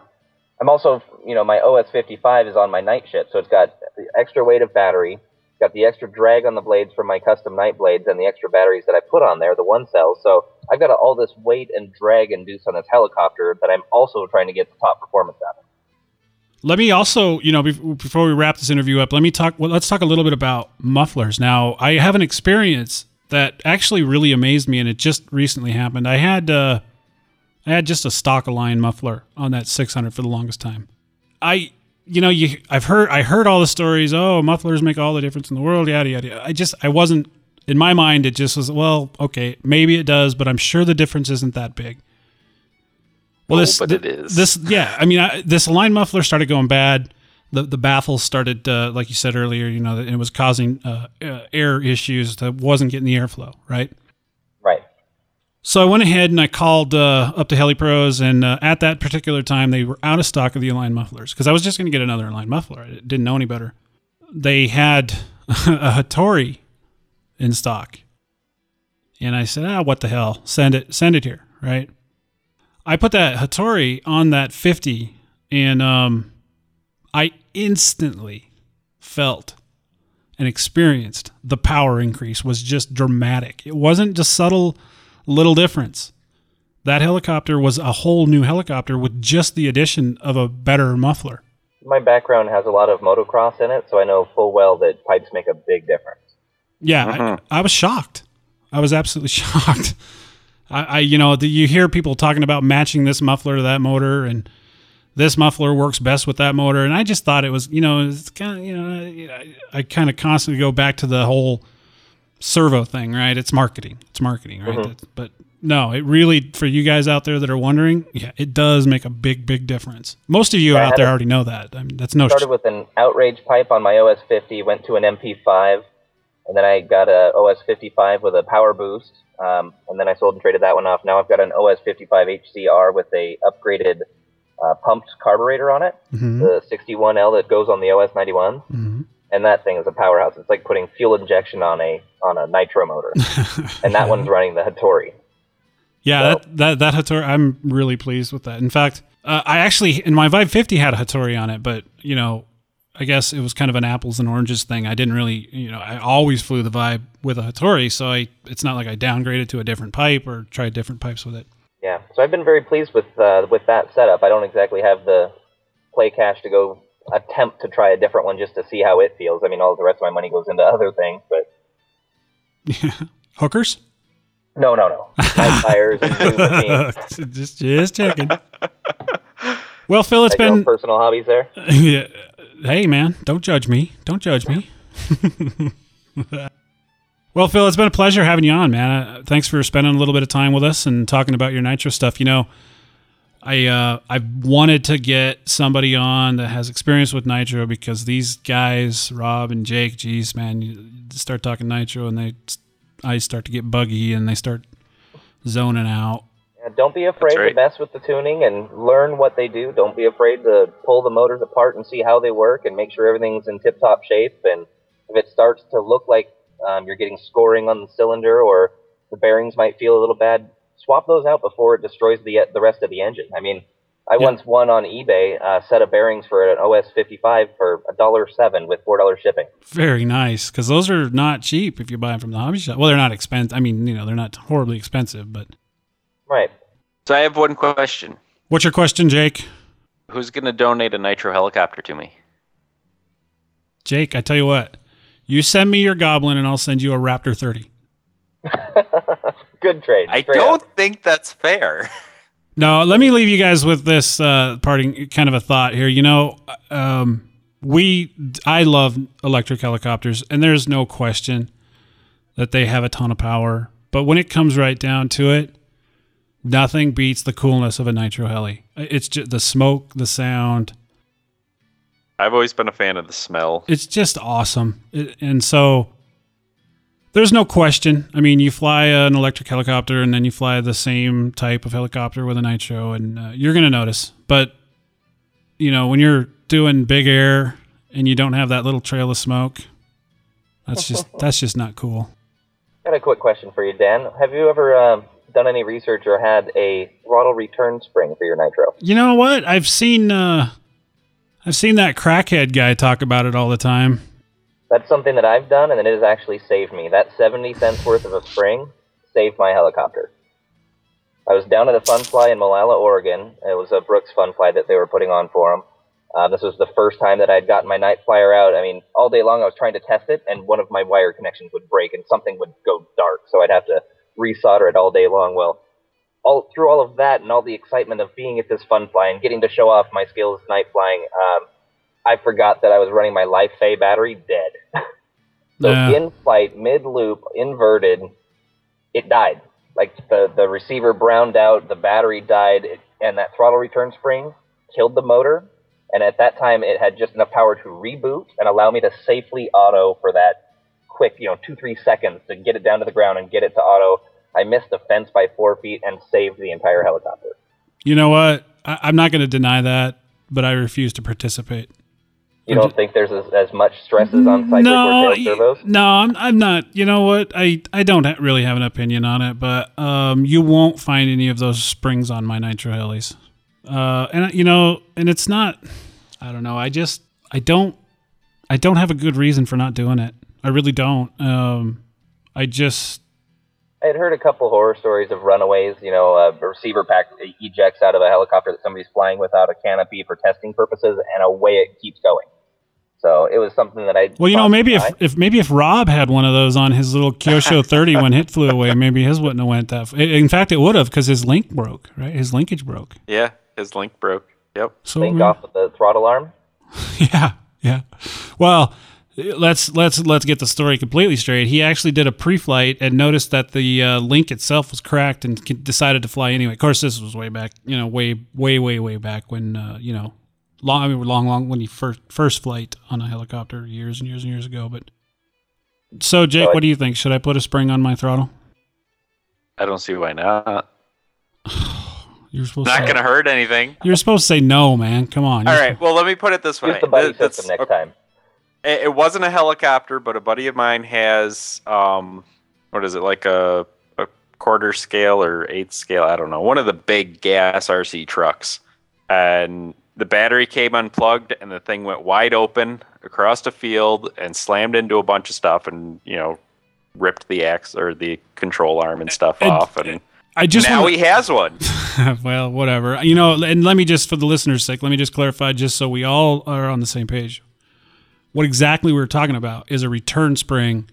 I'm also, you know, my OS55 is on my night shift, so it's got the extra weight of battery, got the extra drag on the blades from my custom night blades, and the extra batteries that I put on there, the one cells. So I've got all this weight and drag induced on this helicopter that I'm also trying to get the top performance out of. Let me also, you know, before we wrap this interview up, let me talk. Well, let's talk a little bit about mufflers. Now, I have an experience that actually really amazed me, and it just recently happened. I had, uh, I had just a stock Align muffler on that 600 for the longest time. I, you know, you, I've heard, I heard all the stories. Oh, mufflers make all the difference in the world. Yada yada. yada. I just, I wasn't in my mind. It just was well, okay, maybe it does, but I'm sure the difference isn't that big. Well, Oh, this, but it is. This, yeah. I mean, I, this Align muffler started going bad. The the baffles started, uh, like you said earlier. You know, it was causing uh, uh, air issues that wasn't getting the airflow. Right. So I went ahead and I called uh, up to HeliPros, and uh, at that particular time, they were out of stock of the Align mufflers because I was just going to get another Align muffler. I didn't know any better. They had a Hattori in stock, and I said, "Ah, what the hell? Send it, send it here." Right. I put that Hattori on that 50, and um, I instantly felt and experienced the power increase was just dramatic. It wasn't just subtle little difference. That helicopter was a whole new helicopter with just the addition of a better muffler. My background has a lot of motocross in it, so I know full well that pipes make a big difference. Yeah, I, mm-hmm. I was shocked. I was absolutely shocked. I, I you know, the, you hear people talking about matching this muffler to that motor, and this muffler works best with that motor, and I just thought it was, you know, it's kind of, you know, I, I kind of constantly go back to the whole servo thing, right? It's marketing. It's marketing, right? Mhm. But no, it really for you guys out there that are wondering, yeah, it does make a big, big difference. Most of you Yeah, out there a- already know that. I mean, that's no. started with an outrage pipe on my OS50, went to an MP5, and then I got a OS55 with a power boost, um, and then I sold and traded that one off. Now I've got an OS55 HCR with a upgraded uh, pumped carburetor on it, Mhm. the 61L that goes on the OS91, Mhm. And that thing is a powerhouse. It's like putting fuel injection on a on a nitro motor, and that one's running the Hattori. Yeah, that, that that Hattori, I'm really pleased with that. In fact, uh, I actually in my Vibe 50 had a Hattori on it, but you know, I guess it was kind of an apples and oranges thing. I didn't really, you know, I always flew the Vibe with a Hattori, so I it's not like I downgraded to a different pipe or tried different pipes with it. Yeah, so I've been very pleased with uh, with that setup. I don't exactly have the play cash to go attempt to try a different one just to see how it feels. I mean, all the rest of my money goes into other things, but Hookers? no, no, no. Tires and new machines. just just checking. Well, Phil, it's own been personal hobbies there. yeah. Hey, man, don't judge me. Don't judge me. well, Phil, it's been a pleasure having you on, man. Uh, thanks for spending a little bit of time with us and talking about your nitro stuff. You know, I uh, I wanted to get somebody on that has experience with nitro because these guys, Rob and Jake, geez, man, you start talking nitro and they, I start to get buggy and they start zoning out. Yeah, don't be afraid right. to mess with the tuning and learn what they do. Don't be afraid to pull the motors apart and see how they work and make sure everything's in tip-top shape. And if it starts to look like um, you're getting scoring on the cylinder or the bearings might feel a little bad, swap those out before it destroys the the rest of the engine. I mean, I Yeah. once won on eBay a set of bearings for an OS 55 for a dollar seven with four dollars shipping. Very nice because those are not cheap if you buy them from the hobby shop. Well, they're not expensive. I mean, you know, they're not horribly expensive. But Right. So I have one question. what's your question, Jake? Who's going to donate a nitro helicopter to me? Jake, I tell you what, you send me your goblin and I'll send you a Raptor 30. Good trade. I don't up. think that's fair. No, let me leave you guys with this uh, parting kind of a thought here. You know, um, we I love electric helicopters, and there's no question that they have a ton of power. But when it comes right down to it, nothing beats the coolness of a nitro heli. It's just the smoke, the sound. I've always been a fan of the smell. it's just awesome. It, and so there's no question. I mean, you fly an electric helicopter and then you fly the same type of helicopter with a nitro, and uh, you're going to notice. But, you know, when you're doing big air and you don't have that little trail of smoke, that's just that's just not cool. Got a quick question for you, Dan. Have you ever um, done any research or had a throttle return spring for your nitro? You know what? I've seen uh, I've seen that crackhead guy talk about it all the time. That's something that I've done, and it has actually saved me. That 70 cents worth of a spring saved my helicopter. I was down at a fun fly in Molalla, Oregon. It was a Brooks fun fly that they were putting on for them. Uh, this was the first time that I had gotten my night flyer out. I mean, all day long I was trying to test it, and one of my wire connections would break, and something would go dark, so I'd have to resolder it all day long. Well, all through all of that and all the excitement of being at this fun fly and getting to show off my skills night flying, um, I forgot that I was running my Life Fay battery dead. so Yeah. in flight, mid loop, inverted, it died. Like the the receiver browned out, the battery died, it, and that throttle return spring killed the motor. And at that time, it had just enough power to reboot and allow me to safely auto for that quick, you know, two three seconds to get it down to the ground and get it to auto. I missed the fence by four feet and saved the entire helicopter. You know what? I, I'm not going to deny that, but I refuse to participate. You don't think there's as, as much stresses on cyclic no, or tail servos? no, I'm, I'm not. You know what? I, I don't ha- really have an opinion on it, but um, you won't find any of those springs on my nitro helis. Uh, and you know, and it's not. I don't know. I just I don't I don't have a good reason for not doing it. I really don't. Um, I just I had heard a couple horror stories of runaways. You know, a receiver pack ejects out of a helicopter that somebody's flying without a canopy for testing purposes, and away it keeps going. So it was something that I. well, you know, maybe if, if maybe if Rob had one of those on his little Kyosho 30 when it flew away, maybe his wouldn't have went that. F- in fact, it would have because his link broke. Right, his linkage broke. Yeah, his link broke. Yep. So linked yeah. off with the throttle arm. Yeah, yeah. Well, let's let's let's get the story completely straight. He actually did a pre-flight and noticed that the uh, link itself was cracked and decided to fly anyway. Of course, this was way back, you know, way way way way back when uh, you know, long I mean, long long when he first first flight on a helicopter years and years and years ago. But so, Jake, So I- what do you think? Should I put a spring on my throttle? I don't see why not. You're supposed Not to. going to hurt anything. You're supposed to say no, man. Come on. All right. You're. Well, let me put it this way. Use the buddy that's- system next time. it, it wasn't a helicopter, but a buddy of mine has um, what is it like a a quarter scale or eighth scale? I don't know. One of the big gas RC trucks, and the battery came unplugged, and the thing went wide open across the field and slammed into a bunch of stuff, and you know, ripped the axe or the control arm and stuff And- off, and I just now wanna- he has one. well, whatever. You know, and let me just, for the listeners' sake, let me just clarify, just so we all are on the same page. What exactly we're talking about is a return spring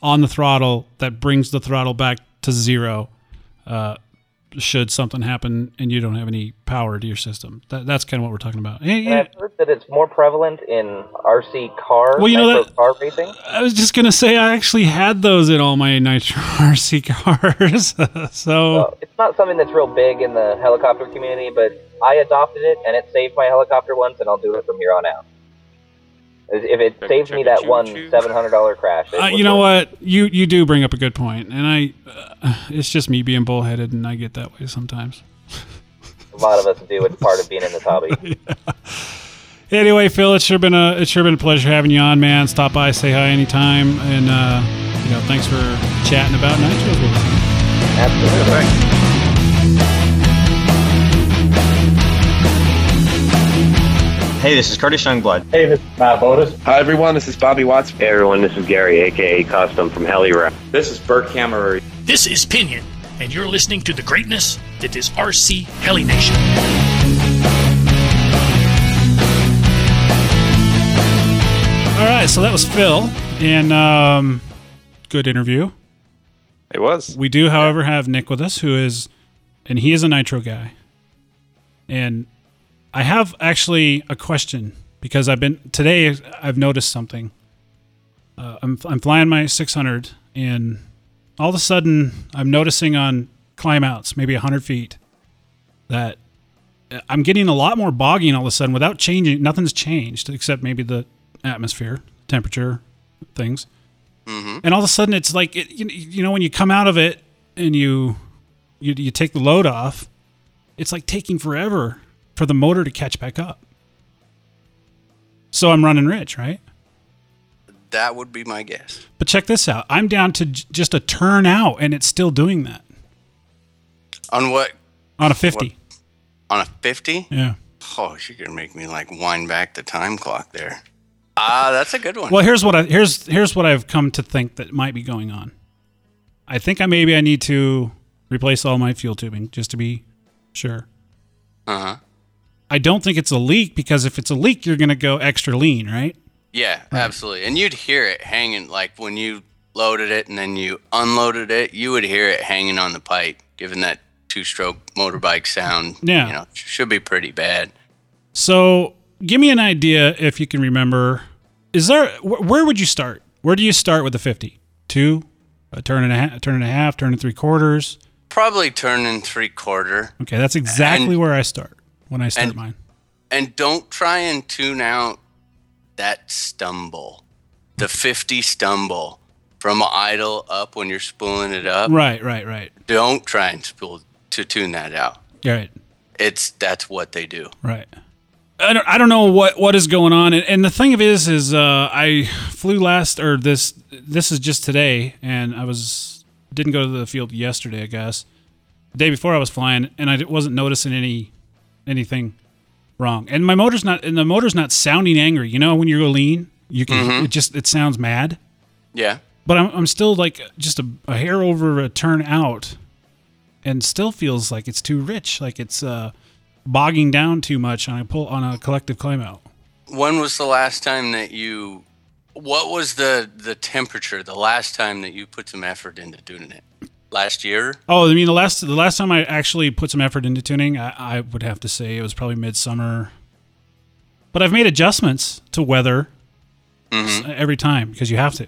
on the throttle that brings the throttle back to zero. Uh, should something happen and you don't have any power to your system, that, that's kind of what we're talking about. Hey, And yeah, I've heard that it's more prevalent in RC car, Well, you know that- car racing. I was just gonna say I actually had those in all my Nitro RC cars, so Well, it's not something that's real big in the helicopter community, but I adopted it and it saved my helicopter once, and I'll do it from here on out. If it saved me that one seven hundred dollar crash, Uh, you know worth what? You you do bring up a good point, and I, uh, it's just me being bullheaded, and I get that way sometimes. A lot of us do. It's part of being in this hobby. Anyway, Phil, it's sure been a it's sure been a pleasure having you on, man. Stop by, say hi anytime, and uh, you know, thanks for chatting about nitros with us. Absolutely. Hey, this is Curtis Youngblood. Hey, this is Matt Botos. Hi, everyone. This is Bobby Watts. Hey everyone, this is Gary, aka Custom from Hellyrack. This is Bert Kammerer. This is Pinion, and you're listening to the greatness that is RC Heli Nation. All right, so that was Phil, and um, good interview. It was. We do, however, have Nick with us, who is, and he is a nitro guy. And I have actually a question because I've been today. I've noticed something. Uh, I'm I'm flying my 600, and all of a sudden I'm noticing on climb outs, maybe 100 feet, that I'm getting a lot more bogging all of a sudden without changing. Nothing's changed except maybe the atmosphere, temperature, things. And all of a sudden, it's like it, you, you know when you come out of it and you, you you take the load off, it's like taking forever for the motor to catch back up. So I'm running rich, right? That would be my guess. But check this out. I'm down to j- just a turn out, and it's still doing that On what? on a 50. On a 50? Yeah. Oh, you're going to make me like wind back the time clock there. Ah, that's a good one. Well, here's what I here's here's what I've come to think that might be going on. I think I maybe I need to replace all my fuel tubing just to be sure. Uh huh. I don't think it's a leak because if it's a leak, you're going to go extra lean, right? Yeah, absolutely. And you'd hear it hanging, like when you loaded it and then you unloaded it, you would hear it hanging on the pipe, giving that two stroke motorbike sound. Yeah. You know, should be pretty bad. So, give me an idea if you can remember. Is there wh- where would you start? Where do you start with the 50? Two, a turn and a half, a turn and a half, turn and three quarters. Probably turning three quarter. Okay, that's exactly And- where I start when I start and- mine. And don't try and tune out that stumble, the 50 stumble from idle up when you're spooling it up. Right, right, right. Don't try and spool to tune that out. Right, It's that's what they do. right. I don't, I don't know what, what is going on, and, and the thing of it is, is uh, I flew last or this this is just today, and I was didn't go to the field yesterday, I guess. The day before I was flying, and I wasn't noticing any anything wrong. And my motor's not and the motor's not sounding angry. You know, when you go lean, you can it just it sounds mad. Yeah. But I'm I'm still like just a, a hair over a turn out, and still feels like it's too rich, like it's uh, bogging down too much on a pull on a collective climb out. When was the last time that you what was the the temperature the last time that you put some effort into doing it? Last year? Oh, I mean the last the last time I actually put some effort into tuning, I, I would have to say it was probably midsummer. But I've made adjustments to weather s- every time because you have to.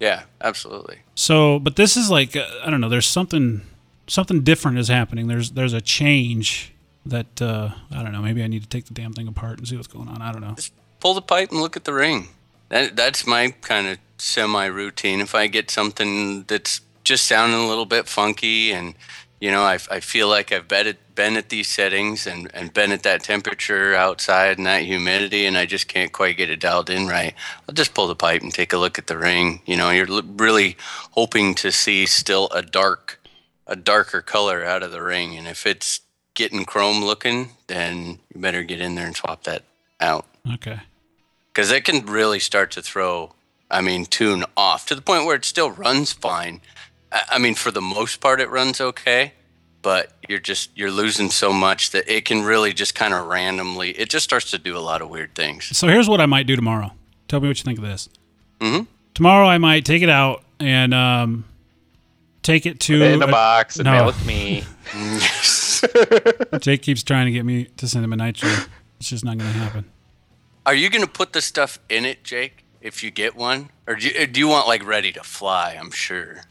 Yeah, absolutely. So, but this is like uh, I don't know. There's something something different is happening. There's there's a change that uh, I don't know. Maybe I need to take the damn thing apart and see what's going on. I don't know. Just Pull the pipe and look at the ring. That that's my kind of semi routine. If I get something that's just sounding a little bit funky and you know, I, I feel like I've been at, been at these settings and, and been at that temperature outside and that humidity, and I just can't quite get it dialed in right. I'll just pull the pipe and take a look at the ring. You know, you're l- really hoping to see still a dark, a darker color out of the ring, and if it's getting chrome looking, then you better get in there and swap that out Okay. because it can really start to throw i mean tune off to the point where it still runs fine I, I mean for the most part it runs okay but you're just you're losing so much that it can really just kind of randomly it just starts to do a lot of weird things So here's what I might do tomorrow. Tell me what you think of this. mm-hmm. Tomorrow I might take it out and um, take it to Put it in a a- box and no. mail it to me. Jake keeps trying to get me to send him a nitro. It's just not going to happen. are you going to put the stuff in it jake if you get one or do you, do you want like ready to fly i'm sure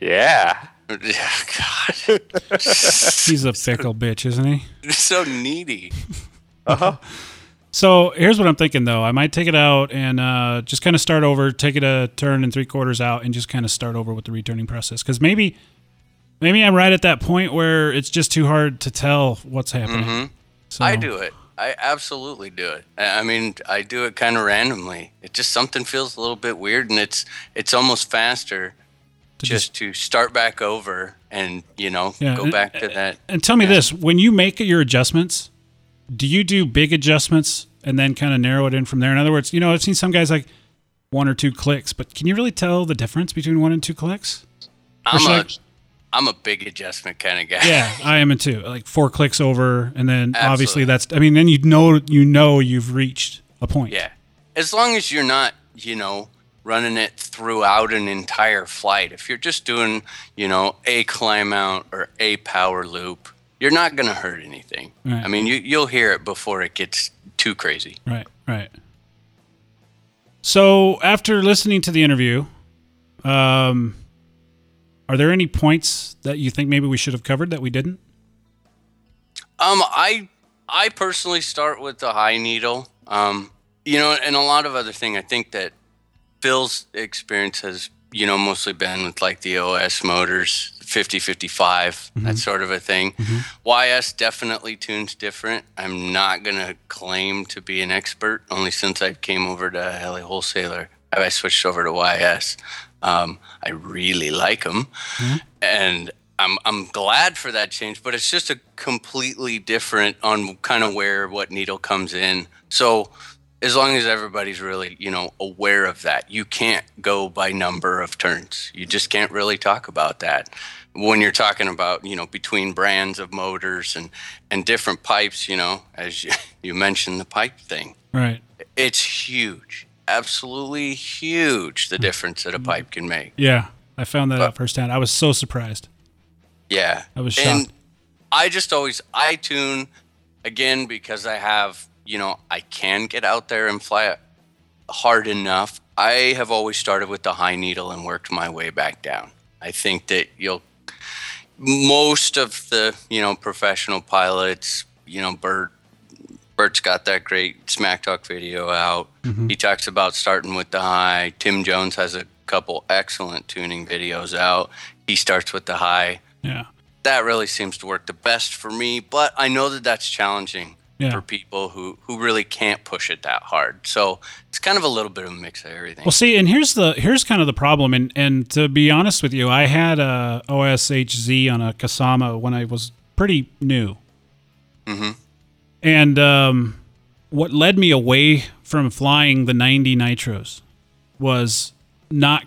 Yeah. yeah god He's a fickle bitch, isn't he? So needy Uh huh. So here's what I'm thinking though. I might take it out and uh, just kind of start over, take it a turn and three quarters out, and just kind of start over with the returning process. Because maybe, maybe I'm right at that point where it's just too hard to tell what's happening. Mhm. So, I do it. I absolutely do it. I I mean, I do it kind of randomly. It just something feels a little bit weird, and it's it's almost faster just to start back over and you know Yeah, go and- back to that. And tell me this: when you make your adjustments, do you do big adjustments and then kind of narrow it in from there? In other words, you know, I've seen some guys like one or two clicks, but can you really tell the difference between one and two clicks? I'm a I- am a big adjustment kind of guy. Yeah, I am too. Like four clicks over, and then obviously that's. I mean, then you know you know you've reached a point. Yeah. As long as you're not, you know, running it throughout an entire flight. If you're just doing, you know, a climb out or a power loop, you're not going to hurt anything. Right. I mean, you, you'll hear it before it gets too crazy. Right. Right. So after listening to the interview, um, are there any points that you think maybe we should have covered that we didn't? Um, I I personally start with the high needle. Um, you know, and a lot of other thing. I think that Phil's experience has, you know, mostly been with like the OS motors, 50, 55, that mm-hmm. sort of a thing. Mm-hmm. YS definitely tunes different. I'm not gonna claim to be an expert. Only since I came over to Heli Wholesaler, I switched over to YS. Um, I really like them, mm-hmm. and I'm I'm glad for that change. But it's just a completely different on kind of where what needle comes in. So as long as everybody's really you know aware of that, you can't go by number of turns. You just can't really talk about that when you're talking about you know between brands of motors and and different pipes. You know, as you, you mentioned the pipe thing Right. it's huge absolutely huge the difference that a pipe can make Yeah, I found that out firsthand. I was so surprised. yeah I was and shocked. i just always i tune again because i have you know i can get out there and fly hard enough. I have always started with the high needle and worked my way back down. I think that you'll most of the you know professional pilots you know bert bert's got that great smack talk video out. Mhm. he talks about starting with the high. Tim jones has a couple excellent tuning videos out. He starts with the high. Yeah. that really seems to work the best for me but i know that that's challenging Yeah. for people who who really can't push it that hard so it's kind of a little bit of a mix of everything Well, see, and here's the here's kind of the problem, and and to be honest with you, I had a OSHZ on a Kasama when I was pretty new, mm-hmm. and um, what led me away from flying the 90 nitros was not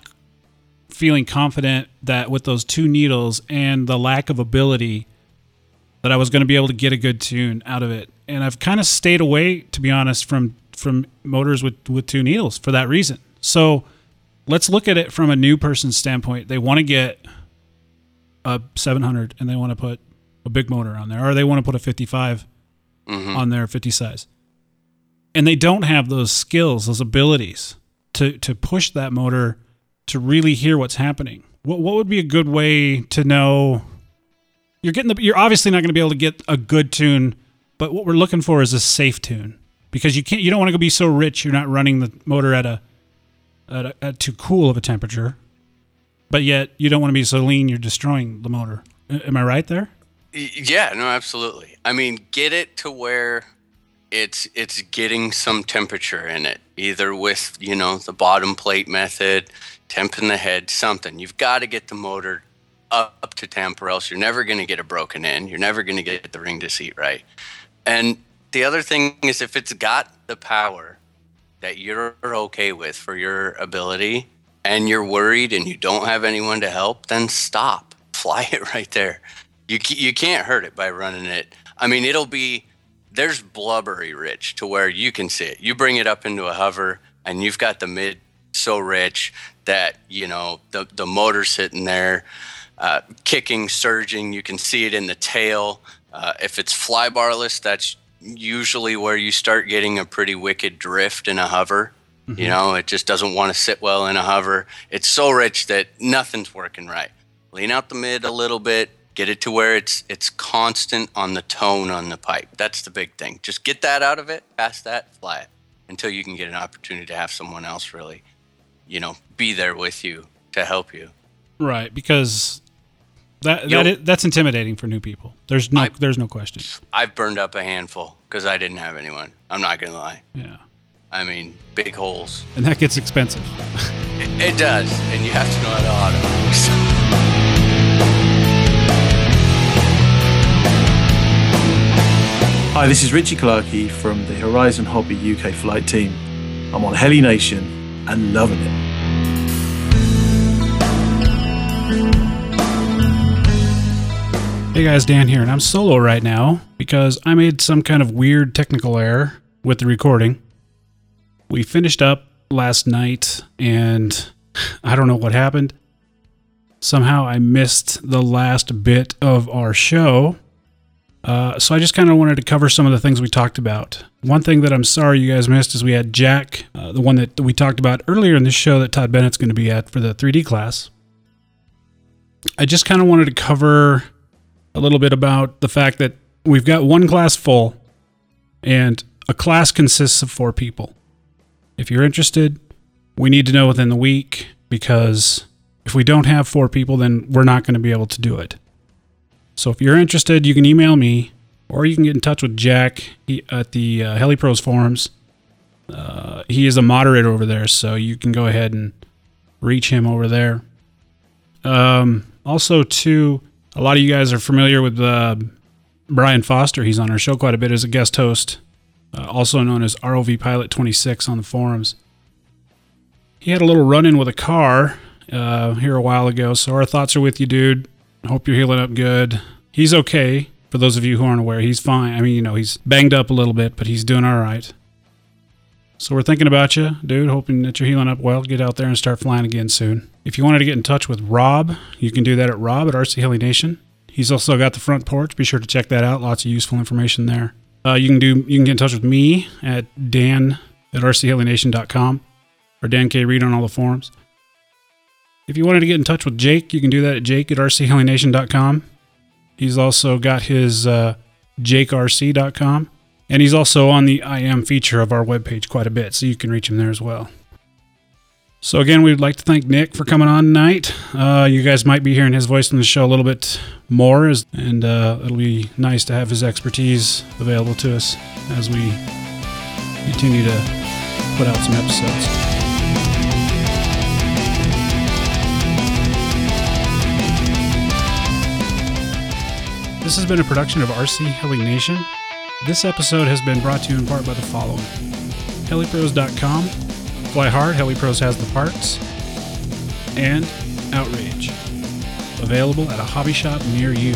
feeling confident that with those two needles and the lack of ability that I was going to be able to get a good tune out of it. And I've kind of stayed away, to be honest, from from motors with with two needles for that reason. So let's look at it from a new person's standpoint. They want to get a 700 and they want to put a big motor on there, or they want to put a 55 Mhm. on their 50 size, and they don't have those skills, those abilities to to push that motor to really hear what's happening. What what would be a good way to know? You're getting the. You're obviously not going to be able to get a good tune, but what we're looking for is a safe tune because you can't. You don't want to go be so rich. You're not running the motor at a at, a, at too cool of a temperature, but yet you don't want to be so lean. You're destroying the motor. Am I right there? Yeah, no, absolutely. I mean, get it to where it's it's getting some temperature in it, either with you know the bottom plate method, temp in the head, something. You've got to get the motor up, to temp, or else you're never going to get a broken in. You're never going to get the ring to seat right. And the other thing is, if it's got the power that you're okay with for your ability, and you're worried and you don't have anyone to help, then stop. Fly it right there. You you can't hurt it by running it. I mean, it'll be there's blubbery rich to where you can see it. You bring it up into a hover, and you've got the mid so rich that you know the the motor sitting there, uh, kicking, surging. You can see it in the tail. Uh, if it's fly barless, that's usually where you start getting a pretty wicked drift in a hover. You know, it just doesn't want to sit well in a hover. It's so rich that nothing's working right. Lean out the mid a little bit, get it to where it's it's constant on the tone on the pipe. That's the big thing. Just get that out of it, past that, fly it until you can get an opportunity to have someone else really, you know, be there with you to help you. Right, because that Yo- that i- that's intimidating for new people. There's no there's no question. I've burned up a handful because I didn't have anyone. I'm not gonna lie. Yeah. I mean, big holes. And that gets expensive. It, it does, and you have to know how to auto. Hi, this is Richie Clarkey from the Horizon Hobby UK flight team. I'm on Heli Nation and loving it. Hey guys, Dan here, and I'm solo right now because I made some kind of weird technical error with the recording. We finished up last night, and I don't know what happened. Somehow I missed the last bit of our show. Uh, so I just kind of wanted to cover some of the things we talked about. One thing that I'm sorry you guys missed is we had Jack, uh, the one that we talked about earlier in the show that Todd Bennett's going to be at for the 3D class. I just kind of wanted to cover a little bit about the fact that we've got one class full and a class consists of four people. If you're interested, we need to know within the week because if we don't have four people, then we're not going to be able to do it. So if you're interested, you can email me or you can get in touch with Jack at the uh, HeliPros forums. Uh, he is a moderator over there, so you can go ahead and reach him over there. Um, also, too, a lot of you guys are familiar with uh, Brian Foster. He's on our show quite a bit as a guest host, uh, also known as ROV Pilot 26 on the forums. He had a little run in with a car uh, here a while ago, so our thoughts are with you, dude. Hope you're healing up good. He's okay. For those of you who aren't aware, he's fine. I mean, you know, he's banged up a little bit, but he's doing all right. So we're thinking about you, dude. Hoping that you're healing up well. Get out there and start flying again soon. If you wanted to get in touch with Rob, you can do that at Rob at RC Heli Nation. He's also got the front porch. Be sure to check that out. Lots of useful information there. Uh, you can do you can get in touch with me at Dan at RCHeliNation.com or Dan K. Reed on all the forums. If you wanted to get in touch with Jake, you can do that at Jake at RCHeliNation.com. He's also got his uh, JakeRC.com. And he's also on the I am feature of our webpage quite a bit, so you can reach him there as well. So, again, we'd like to thank Nick for coming on tonight. Uh, you guys might be hearing his voice in the show a little bit more, and uh, it'll be nice to have his expertise available to us as we continue to put out some episodes. This has been a production of RC Heli Nation. This episode has been brought to you in part by the following HeliPros.com, Fly Hard, HeliPros has the parts, and Outrage. Available at a hobby shop near you.